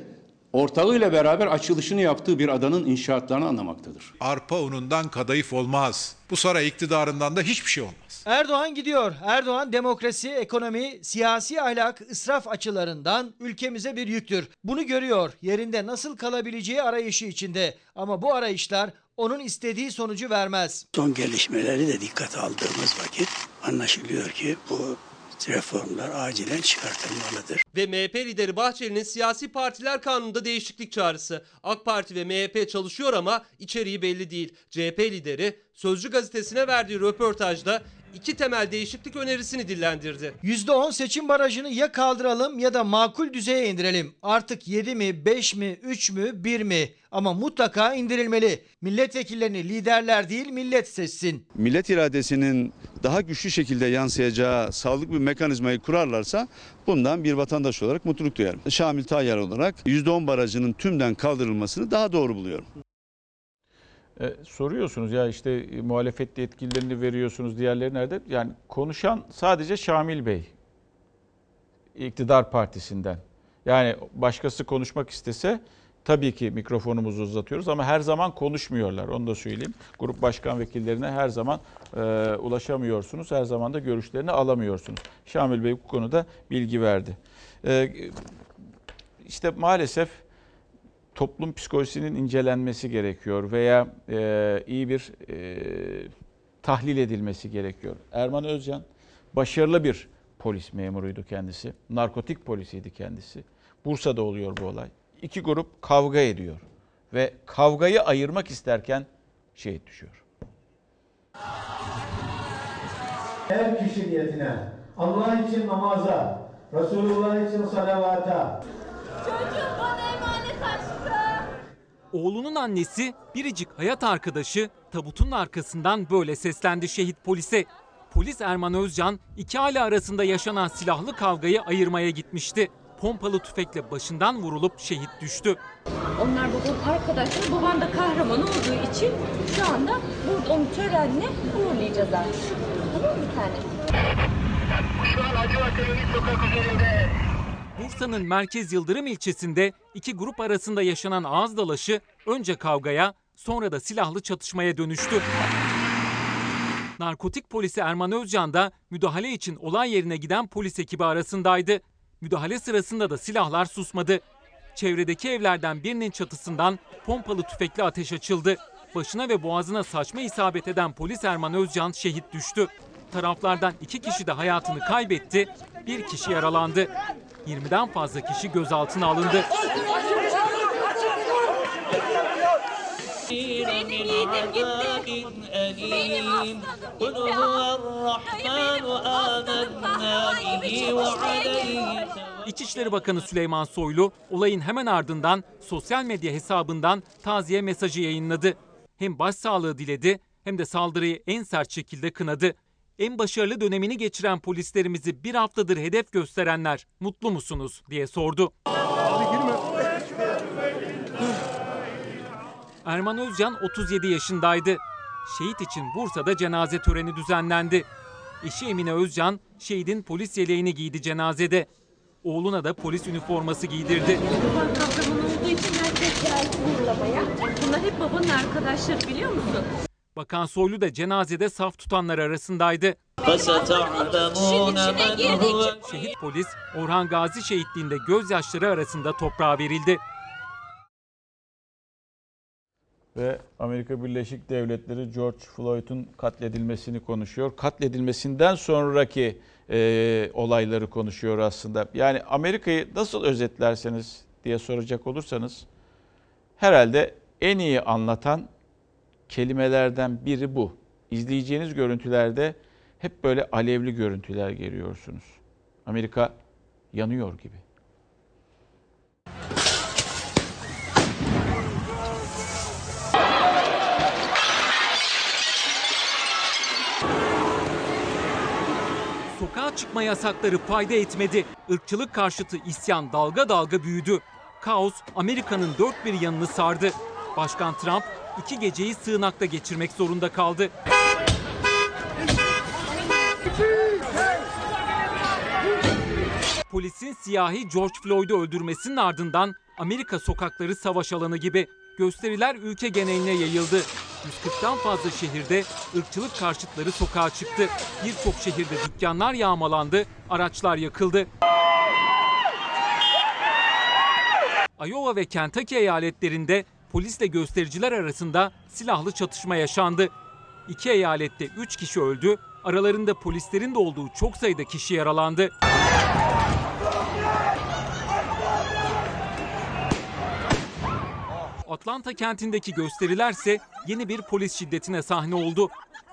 ortağıyla beraber açılışını yaptığı bir adanın inşaatlarını anlamaktadır. Arpa unundan kadayıf olmaz. Bu saray iktidarından da hiçbir şey olmaz. Erdoğan gidiyor. Erdoğan demokrasi, ekonomi, siyasi ahlak, ısraf açılarından ülkemize bir yüktür. Bunu görüyor. Yerinde nasıl kalabileceği arayışı içinde. Ama bu arayışlar onun istediği sonucu vermez. Son gelişmeleri de dikkate aldığımız vakit anlaşılıyor ki bu reformlar acilen çıkartılmalıdır. Ve MHP lideri Bahçeli'nin siyasi partiler kanununda değişiklik çağrısı. AK Parti ve MHP çalışıyor ama içeriği belli değil. CHP lideri Sözcü gazetesine verdiği röportajda iki temel değişiklik önerisini dillendirdi. %10 seçim barajını ya kaldıralım ya da makul düzeye indirelim. Artık 7 mi, 5 mi, 3 mü, 1 mi? Ama mutlaka indirilmeli. Milletvekillerini liderler değil millet seçsin. Millet iradesinin daha güçlü şekilde yansıyacağı sağlıklı bir mekanizmayı kurarlarsa bundan bir vatandaş olarak mutluluk duyarım. Şamil Tayyar olarak %10 barajının tümden kaldırılmasını daha doğru buluyorum. E, soruyorsunuz ya işte e, muhalefet yetkililerini veriyorsunuz diğerleri nerede? Yani konuşan sadece Şamil Bey iktidar partisinden. Yani başkası konuşmak istese tabii ki mikrofonumuzu uzatıyoruz ama her zaman konuşmuyorlar onu da söyleyeyim. Grup başkan vekillerine her zaman e, ulaşamıyorsunuz. Her zaman da görüşlerini alamıyorsunuz. Şamil Bey bu konuda bilgi verdi. E, işte maalesef toplum psikolojisinin incelenmesi gerekiyor veya e, iyi bir e, tahlil edilmesi gerekiyor. Erman Özcan başarılı bir polis memuruydu kendisi. Narkotik polisiydi kendisi. Bursa'da oluyor bu olay. İki grup kavga ediyor ve kavgayı ayırmak isterken şehit düşüyor. Her kişi niyetine, Allah için namaza, Resulullah için salavata, Oğlunun annesi biricik hayat arkadaşı tabutun arkasından böyle seslendi şehit polise. Polis Erman Özcan iki aile arasında yaşanan silahlı kavgayı ayırmaya gitmişti. Pompalı tüfekle başından vurulup şehit düştü. Onlar babam arkadaşlar. Babam da kahraman olduğu için şu anda burada onu törenle uğurlayacağız artık. Tamam mı bir tane? Şu an Acıbadem sokak üzerinde Bursa'nın Merkez Yıldırım ilçesinde iki grup arasında yaşanan ağız dalaşı önce kavgaya sonra da silahlı çatışmaya dönüştü. Narkotik polisi Erman Özcan da müdahale için olay yerine giden polis ekibi arasındaydı. Müdahale sırasında da silahlar susmadı. Çevredeki evlerden birinin çatısından pompalı tüfekli ateş açıldı. Başına ve boğazına saçma isabet eden polis Erman Özcan şehit düştü. Taraflardan iki kişi de hayatını kaybetti, bir kişi yaralandı. 20'den fazla kişi gözaltına alındı. İçişleri Bakanı Süleyman Soylu olayın hemen ardından sosyal medya hesabından taziye mesajı yayınladı. Hem başsağlığı diledi hem de saldırıyı en sert şekilde kınadı. En başarılı dönemini geçiren polislerimizi bir haftadır hedef gösterenler mutlu musunuz diye sordu. Erman Özcan 37 yaşındaydı. Şehit için Bursa'da cenaze töreni düzenlendi. Eşi Emine Özcan şehidin polis yeleğini giydi cenazede. Oğluna da polis üniforması giydirdi. Baban kahraman olduğu için herkes geldi uğurlamaya. Bunlar hep babanın arkadaşları biliyor musun? Bakan Soylu da cenazede saf tutanlar arasındaydı. Şehit polis Orhan Gazi şehitliğinde gözyaşları arasında toprağa verildi. Ve Amerika Birleşik Devletleri George Floyd'un katledilmesini konuşuyor. Katledilmesinden sonraki e, olayları konuşuyor aslında. Yani Amerika'yı nasıl özetlerseniz diye soracak olursanız herhalde en iyi anlatan kelimelerden biri bu. İzleyeceğiniz görüntülerde hep böyle alevli görüntüler görüyorsunuz. Amerika yanıyor gibi. Sokağa çıkma yasakları fayda etmedi. Irkçılık karşıtı isyan dalga dalga büyüdü. Kaos Amerika'nın dört bir yanını sardı. Başkan Trump iki geceyi sığınakta geçirmek zorunda kaldı. Polisin siyahi George Floyd'u öldürmesinin ardından Amerika sokakları savaş alanı gibi gösteriler ülke geneline yayıldı. 140'tan fazla şehirde ırkçılık karşıtları sokağa çıktı. Birçok şehirde dükkanlar yağmalandı, araçlar yakıldı. Iowa ve Kentucky eyaletlerinde polisle göstericiler arasında silahlı çatışma yaşandı. İki eyalette 3 kişi öldü, aralarında polislerin de olduğu çok sayıda kişi yaralandı. Atlanta kentindeki gösterilerse yeni bir polis şiddetine sahne oldu.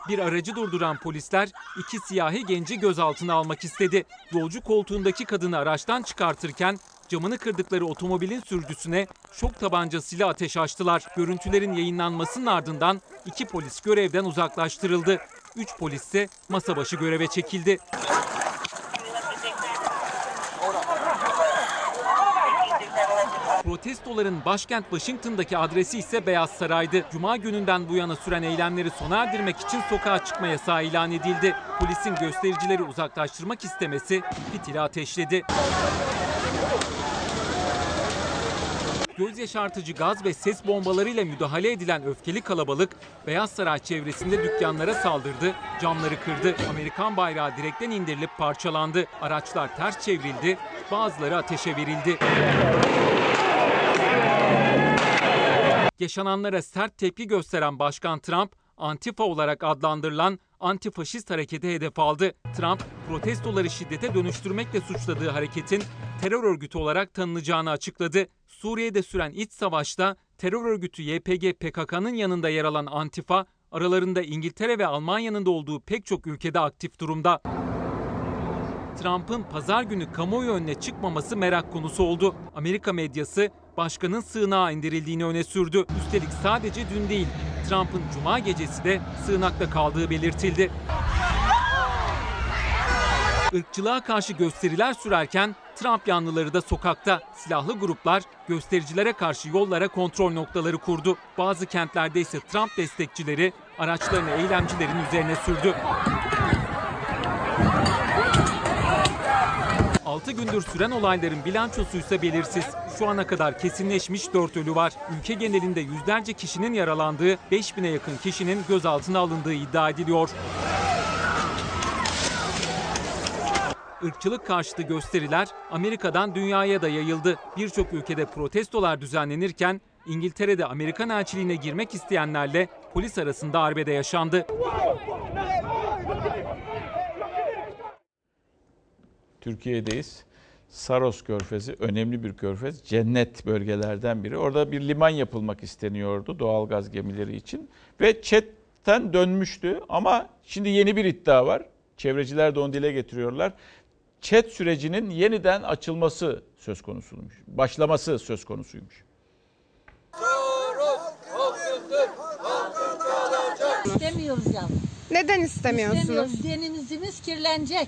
Bir aracı durduran polisler iki siyahi genci gözaltına almak istedi. Yolcu koltuğundaki kadını araçtan çıkartırken camını kırdıkları otomobilin sürücüsüne şok tabancasıyla ateş açtılar. Görüntülerin yayınlanmasının ardından iki polis görevden uzaklaştırıldı. Üç polis ise masa başı göreve çekildi. Protestoların başkent Washington'daki adresi ise Beyaz Saray'dı. Cuma gününden bu yana süren eylemleri sona erdirmek için sokağa çıkma yasağı ilan edildi. Polisin göstericileri uzaklaştırmak istemesi fitili ateşledi. Göz yaşartıcı gaz ve ses bombalarıyla müdahale edilen öfkeli kalabalık Beyaz Saray çevresinde dükkanlara saldırdı, camları kırdı. Amerikan bayrağı direkten indirilip parçalandı. Araçlar ters çevrildi, bazıları ateşe verildi. Yaşananlara sert tepki gösteren Başkan Trump, Antifa olarak adlandırılan antifaşist harekete hedef aldı. Trump, protestoları şiddete dönüştürmekle suçladığı hareketin terör örgütü olarak tanınacağını açıkladı. Suriye'de süren iç savaşta terör örgütü YPG PKK'nın yanında yer alan Antifa, aralarında İngiltere ve Almanya'nın da olduğu pek çok ülkede aktif durumda. Trump'ın pazar günü kamuoyu önüne çıkmaması merak konusu oldu. Amerika medyası başkanın sığınağa indirildiğini öne sürdü. Üstelik sadece dün değil, Trump'ın cuma gecesi de sığınakta kaldığı belirtildi. Irkçılığa karşı gösteriler sürerken Trump yanlıları da sokakta. Silahlı gruplar göstericilere karşı yollara kontrol noktaları kurdu. Bazı kentlerde ise Trump destekçileri araçlarını eylemcilerin üzerine sürdü. 6 gündür süren olayların bilançosu ise belirsiz. Şu ana kadar kesinleşmiş 4 ölü var. Ülke genelinde yüzlerce kişinin yaralandığı, 5000'e yakın kişinin gözaltına alındığı iddia ediliyor. Irkçılık karşıtı gösteriler Amerika'dan dünyaya da yayıldı. Birçok ülkede protestolar düzenlenirken İngiltere'de Amerikan elçiliğine girmek isteyenlerle polis arasında arbede yaşandı. Türkiye'deyiz. Saros Körfezi önemli bir körfez. Cennet bölgelerden biri. Orada bir liman yapılmak isteniyordu doğalgaz gemileri için. Ve ÇED'den dönmüştü ama şimdi yeni bir iddia var. Çevreciler de onu dile getiriyorlar. ÇED sürecinin yeniden açılması söz konusuymuş. Başlaması söz konusuymuş. İstemiyoruz yavrum. Neden istemiyorsunuz? İstemiyoruz. Denizimiz kirlenecek.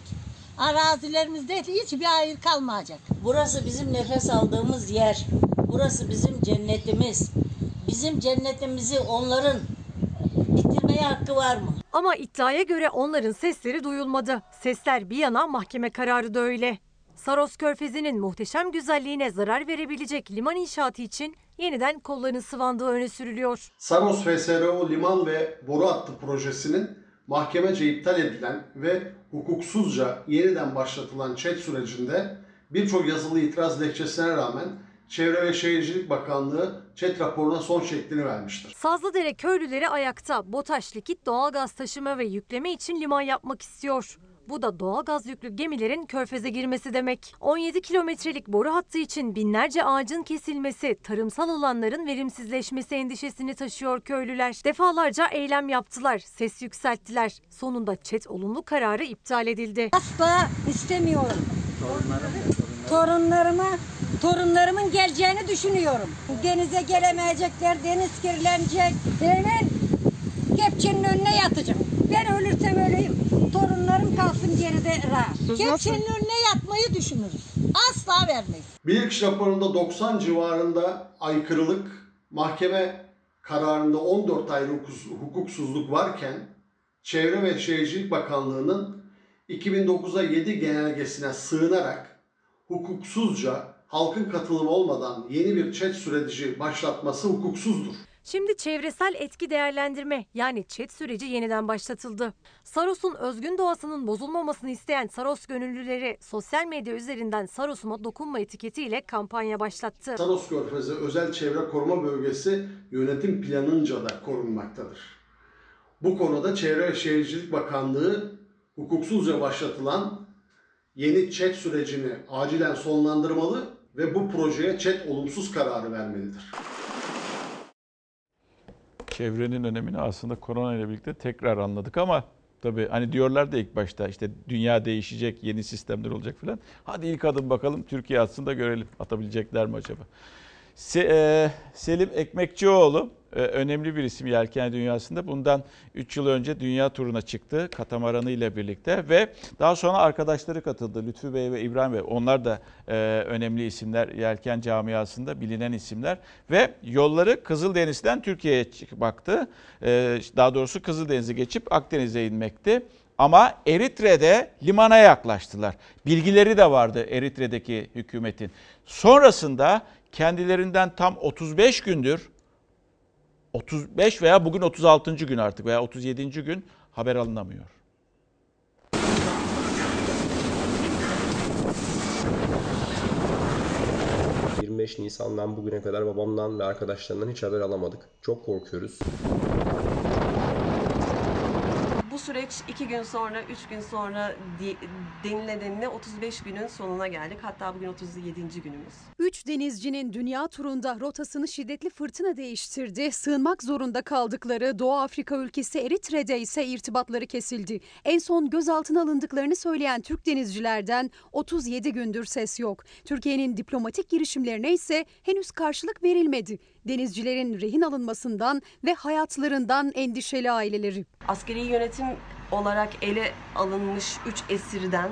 Arazilerimizde hiçbir hayır kalmayacak. Burası bizim nefes aldığımız yer. Burası bizim cennetimiz. Bizim cennetimizi onların bitirmeye hakkı var mı? Ama iddiaya göre onların sesleri duyulmadı. Sesler bir yana mahkeme kararı da öyle. Saros Körfezi'nin muhteşem güzelliğine zarar verebilecek liman inşaatı için yeniden kollarını sıvandığı öne sürülüyor. Saros FSRO liman ve boru hattı projesinin mahkemece iptal edilen ve hukuksuzca yeniden başlatılan ÇED sürecinde birçok yazılı itiraz dilekçesine rağmen Çevre ve Şehircilik Bakanlığı ÇED raporuna son şeklini vermiştir. Sazlıdere köylüleri ayakta. BOTAŞ likit doğalgaz taşıma ve yükleme için liman yapmak istiyor. Bu da doğalgaz yüklü gemilerin körfeze girmesi demek. 17 kilometrelik boru hattı için binlerce ağacın kesilmesi, tarımsal alanların verimsizleşmesi endişesini taşıyor köylüler. Defalarca eylem yaptılar, ses yükselttiler. Sonunda ÇED olumlu kararı iptal edildi. Asla istemiyorum. Torunlarıma, torunlarımın geleceğini düşünüyorum. Denize gelemeyecekler, deniz kirlenecek. Ben kepçenin önüne yatacağım. Ben ölürsem öleyim. Torunlarım kalsın geride rahat. Kepçenin önüne yatmayı düşünürüz. Asla vermeyiz. Bilirkişi raporunda 90 civarında aykırılık, mahkeme kararında 14 ayrı hukus- hukuksuzluk varken Çevre ve Şehircilik Bakanlığı'nın 2009'a 7 genelgesine sığınarak hukuksuzca halkın katılımı olmadan yeni bir ÇED süreci başlatması hukuksuzdur. Şimdi çevresel etki değerlendirme yani ÇED süreci yeniden başlatıldı. Saros'un özgün doğasının bozulmamasını isteyen Saros gönüllüleri sosyal medya üzerinden Saros'uma dokunma etiketiyle kampanya başlattı. Saros Körfezi Özel Çevre Koruma Bölgesi yönetim planınca da korunmaktadır. Bu konuda Çevre ve Şehircilik Bakanlığı hukuksuzca başlatılan yeni ÇED sürecini acilen sonlandırmalı ve bu projeye ÇED olumsuz kararı vermelidir. çevrenin önemini aslında korona ile birlikte tekrar anladık ama tabii hani diyorlar da ilk başta işte dünya değişecek, yeni sistemler olacak falan. Hadi ilk adım bakalım Türkiye atsın da görelim atabilecekler mi acaba? Se- e, Selim Ekmekçioğlu önemli bir isim yelken dünyasında. Bundan 3 yıl önce dünya turuna çıktı katamaranı ile birlikte ve daha sonra arkadaşları katıldı. Lütfü Bey ve İbrahim Bey. Onlar da e, önemli isimler yelken camiasında bilinen isimler ve yolları Kızıldeniz'den Türkiye'ye çık- baktı. E, daha doğrusu Kızıldeniz'i geçip Akdeniz'e inmekti. Ama Eritre'de limana yaklaştılar. Bilgileri de vardı Eritre'deki hükümetin. Sonrasında kendilerinden tam 35 gündür 35 veya bugün 36. gün artık veya 37. gün haber alınamıyor. 25 Nisan'dan bugüne kadar babamdan ve arkadaşlarından hiç haber alamadık. Çok korkuyoruz. Süreç 2 gün sonra, 3 gün sonra denile denile 35 günün sonuna geldik. Hatta bugün 37. günümüz. Üç denizcinin dünya turunda rotasını şiddetli fırtına değiştirdi. Sığınmak zorunda kaldıkları Doğu Afrika ülkesi Eritre'de ise irtibatları kesildi. En son gözaltına alındıklarını söyleyen Türk denizcilerden 37 gündür ses yok. Türkiye'nin diplomatik girişimlerine ise henüz karşılık verilmedi. Denizcilerin rehin alınmasından ve hayatlarından endişeli aileleri. Askeri yönetim olarak ele alınmış 3 esirden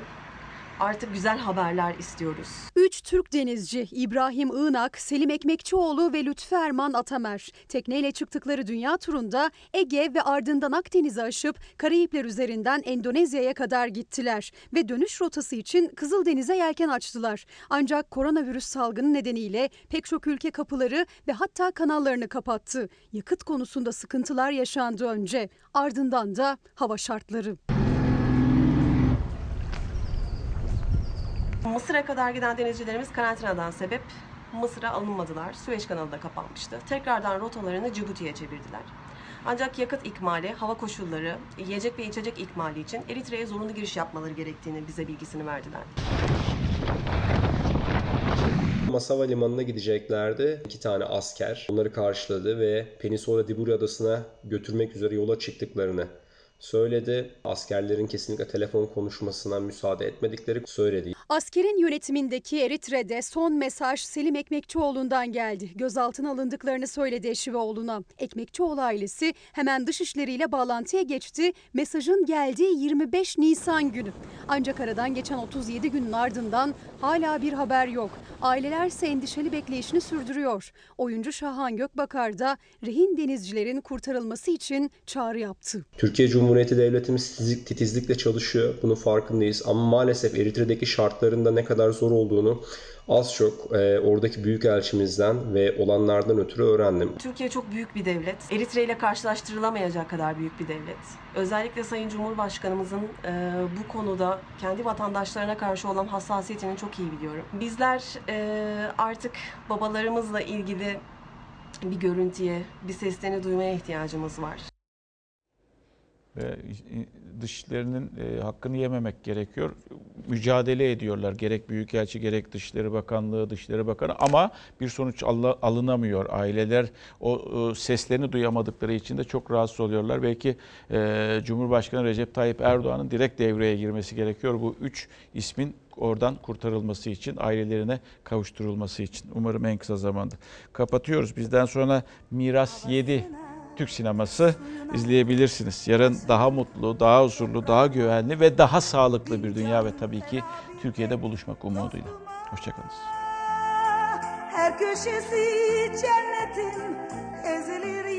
artık güzel haberler istiyoruz. Üç Türk denizci İbrahim Iğnak, Selim Ekmekçioğlu ve Lütfü Erman Atamer tekneyle çıktıkları dünya turunda Ege ve ardından Akdeniz'i aşıp Karayipler üzerinden Endonezya'ya kadar gittiler ve dönüş rotası için Kızıldeniz'e yelken açtılar. Ancak koronavirüs salgını nedeniyle pek çok ülke kapıları ve hatta kanallarını kapattı. Yakıt konusunda sıkıntılar yaşandı önce, ardından da hava şartları. Mısır'a kadar giden denizcilerimiz karantinadan sebep Mısır'a alınmadılar. Süveyş kanalı da kapanmıştı. Tekrardan rotalarını Cibuti'ye çevirdiler. Ancak yakıt ikmali, hava koşulları, yiyecek ve içecek ikmali için Eritre'ye zorunlu giriş yapmaları gerektiğini bize bilgisini verdiler. Masava limanına gideceklerdi. İki tane asker onları karşıladı ve Penisola Diburi adasına götürmek üzere yola çıktıklarını söyledi. Askerlerin kesinlikle telefon konuşmasına müsaade etmedikleri söyledi. Askerin yönetimindeki Eritre'de son mesaj Selim Ekmekçioğlu'ndan geldi. Gözaltına alındıklarını söyledi eşi ve oğluna. Ekmekçioğlu ailesi hemen dışişleriyle bağlantıya geçti. Mesajın geldiği 25 Nisan günü. Ancak aradan geçen 37 günün ardından hala bir haber yok. Aileler ise endişeli bekleyişini sürdürüyor. Oyuncu Şahan Gökbakar da rehin denizcilerin kurtarılması için çağrı yaptı. Türkiye Cumhuriyeti Devletimiz titizlik- titizlikle çalışıyor. Bunun farkındayız. Ama maalesef Eritre'deki şartların da ne kadar zor olduğunu az çok e, oradaki büyükelçimizden ve olanlardan ötürü öğrendim. Türkiye çok büyük bir devlet. Eritre ile karşılaştırılamayacak kadar büyük bir devlet. Özellikle Sayın Cumhurbaşkanımızın e, bu konuda kendi vatandaşlarına karşı olan hassasiyetini çok iyi biliyorum. Bizler e, artık babalarımızla ilgili bir görüntüye, bir seslerini duymaya ihtiyacımız var. Ve dışlarının e, hakkını yememek gerekiyor. Mücadele ediyorlar gerek Büyükelçi gerek Dışişleri Bakanlığı, Dışişleri Bakanı ama bir sonuç al- alınamıyor. Aileler o seslerini duyamadıkları için de çok rahatsız oluyorlar. Belki e, Cumhurbaşkanı Recep Tayyip Erdoğan'ın direkt devreye girmesi gerekiyor. Bu üç ismin oradan kurtarılması için, ailelerine kavuşturulması için. Umarım en kısa zamanda. Kapatıyoruz. Bizden sonra Miras 7 Türk sineması izleyebilirsiniz. Yarın daha mutlu, daha huzurlu, daha güvenli ve daha sağlıklı bir dünya ve tabii ki Türkiye'de buluşmak umuduyla. Hoşçakalın. Her köşesi cennetin ezeli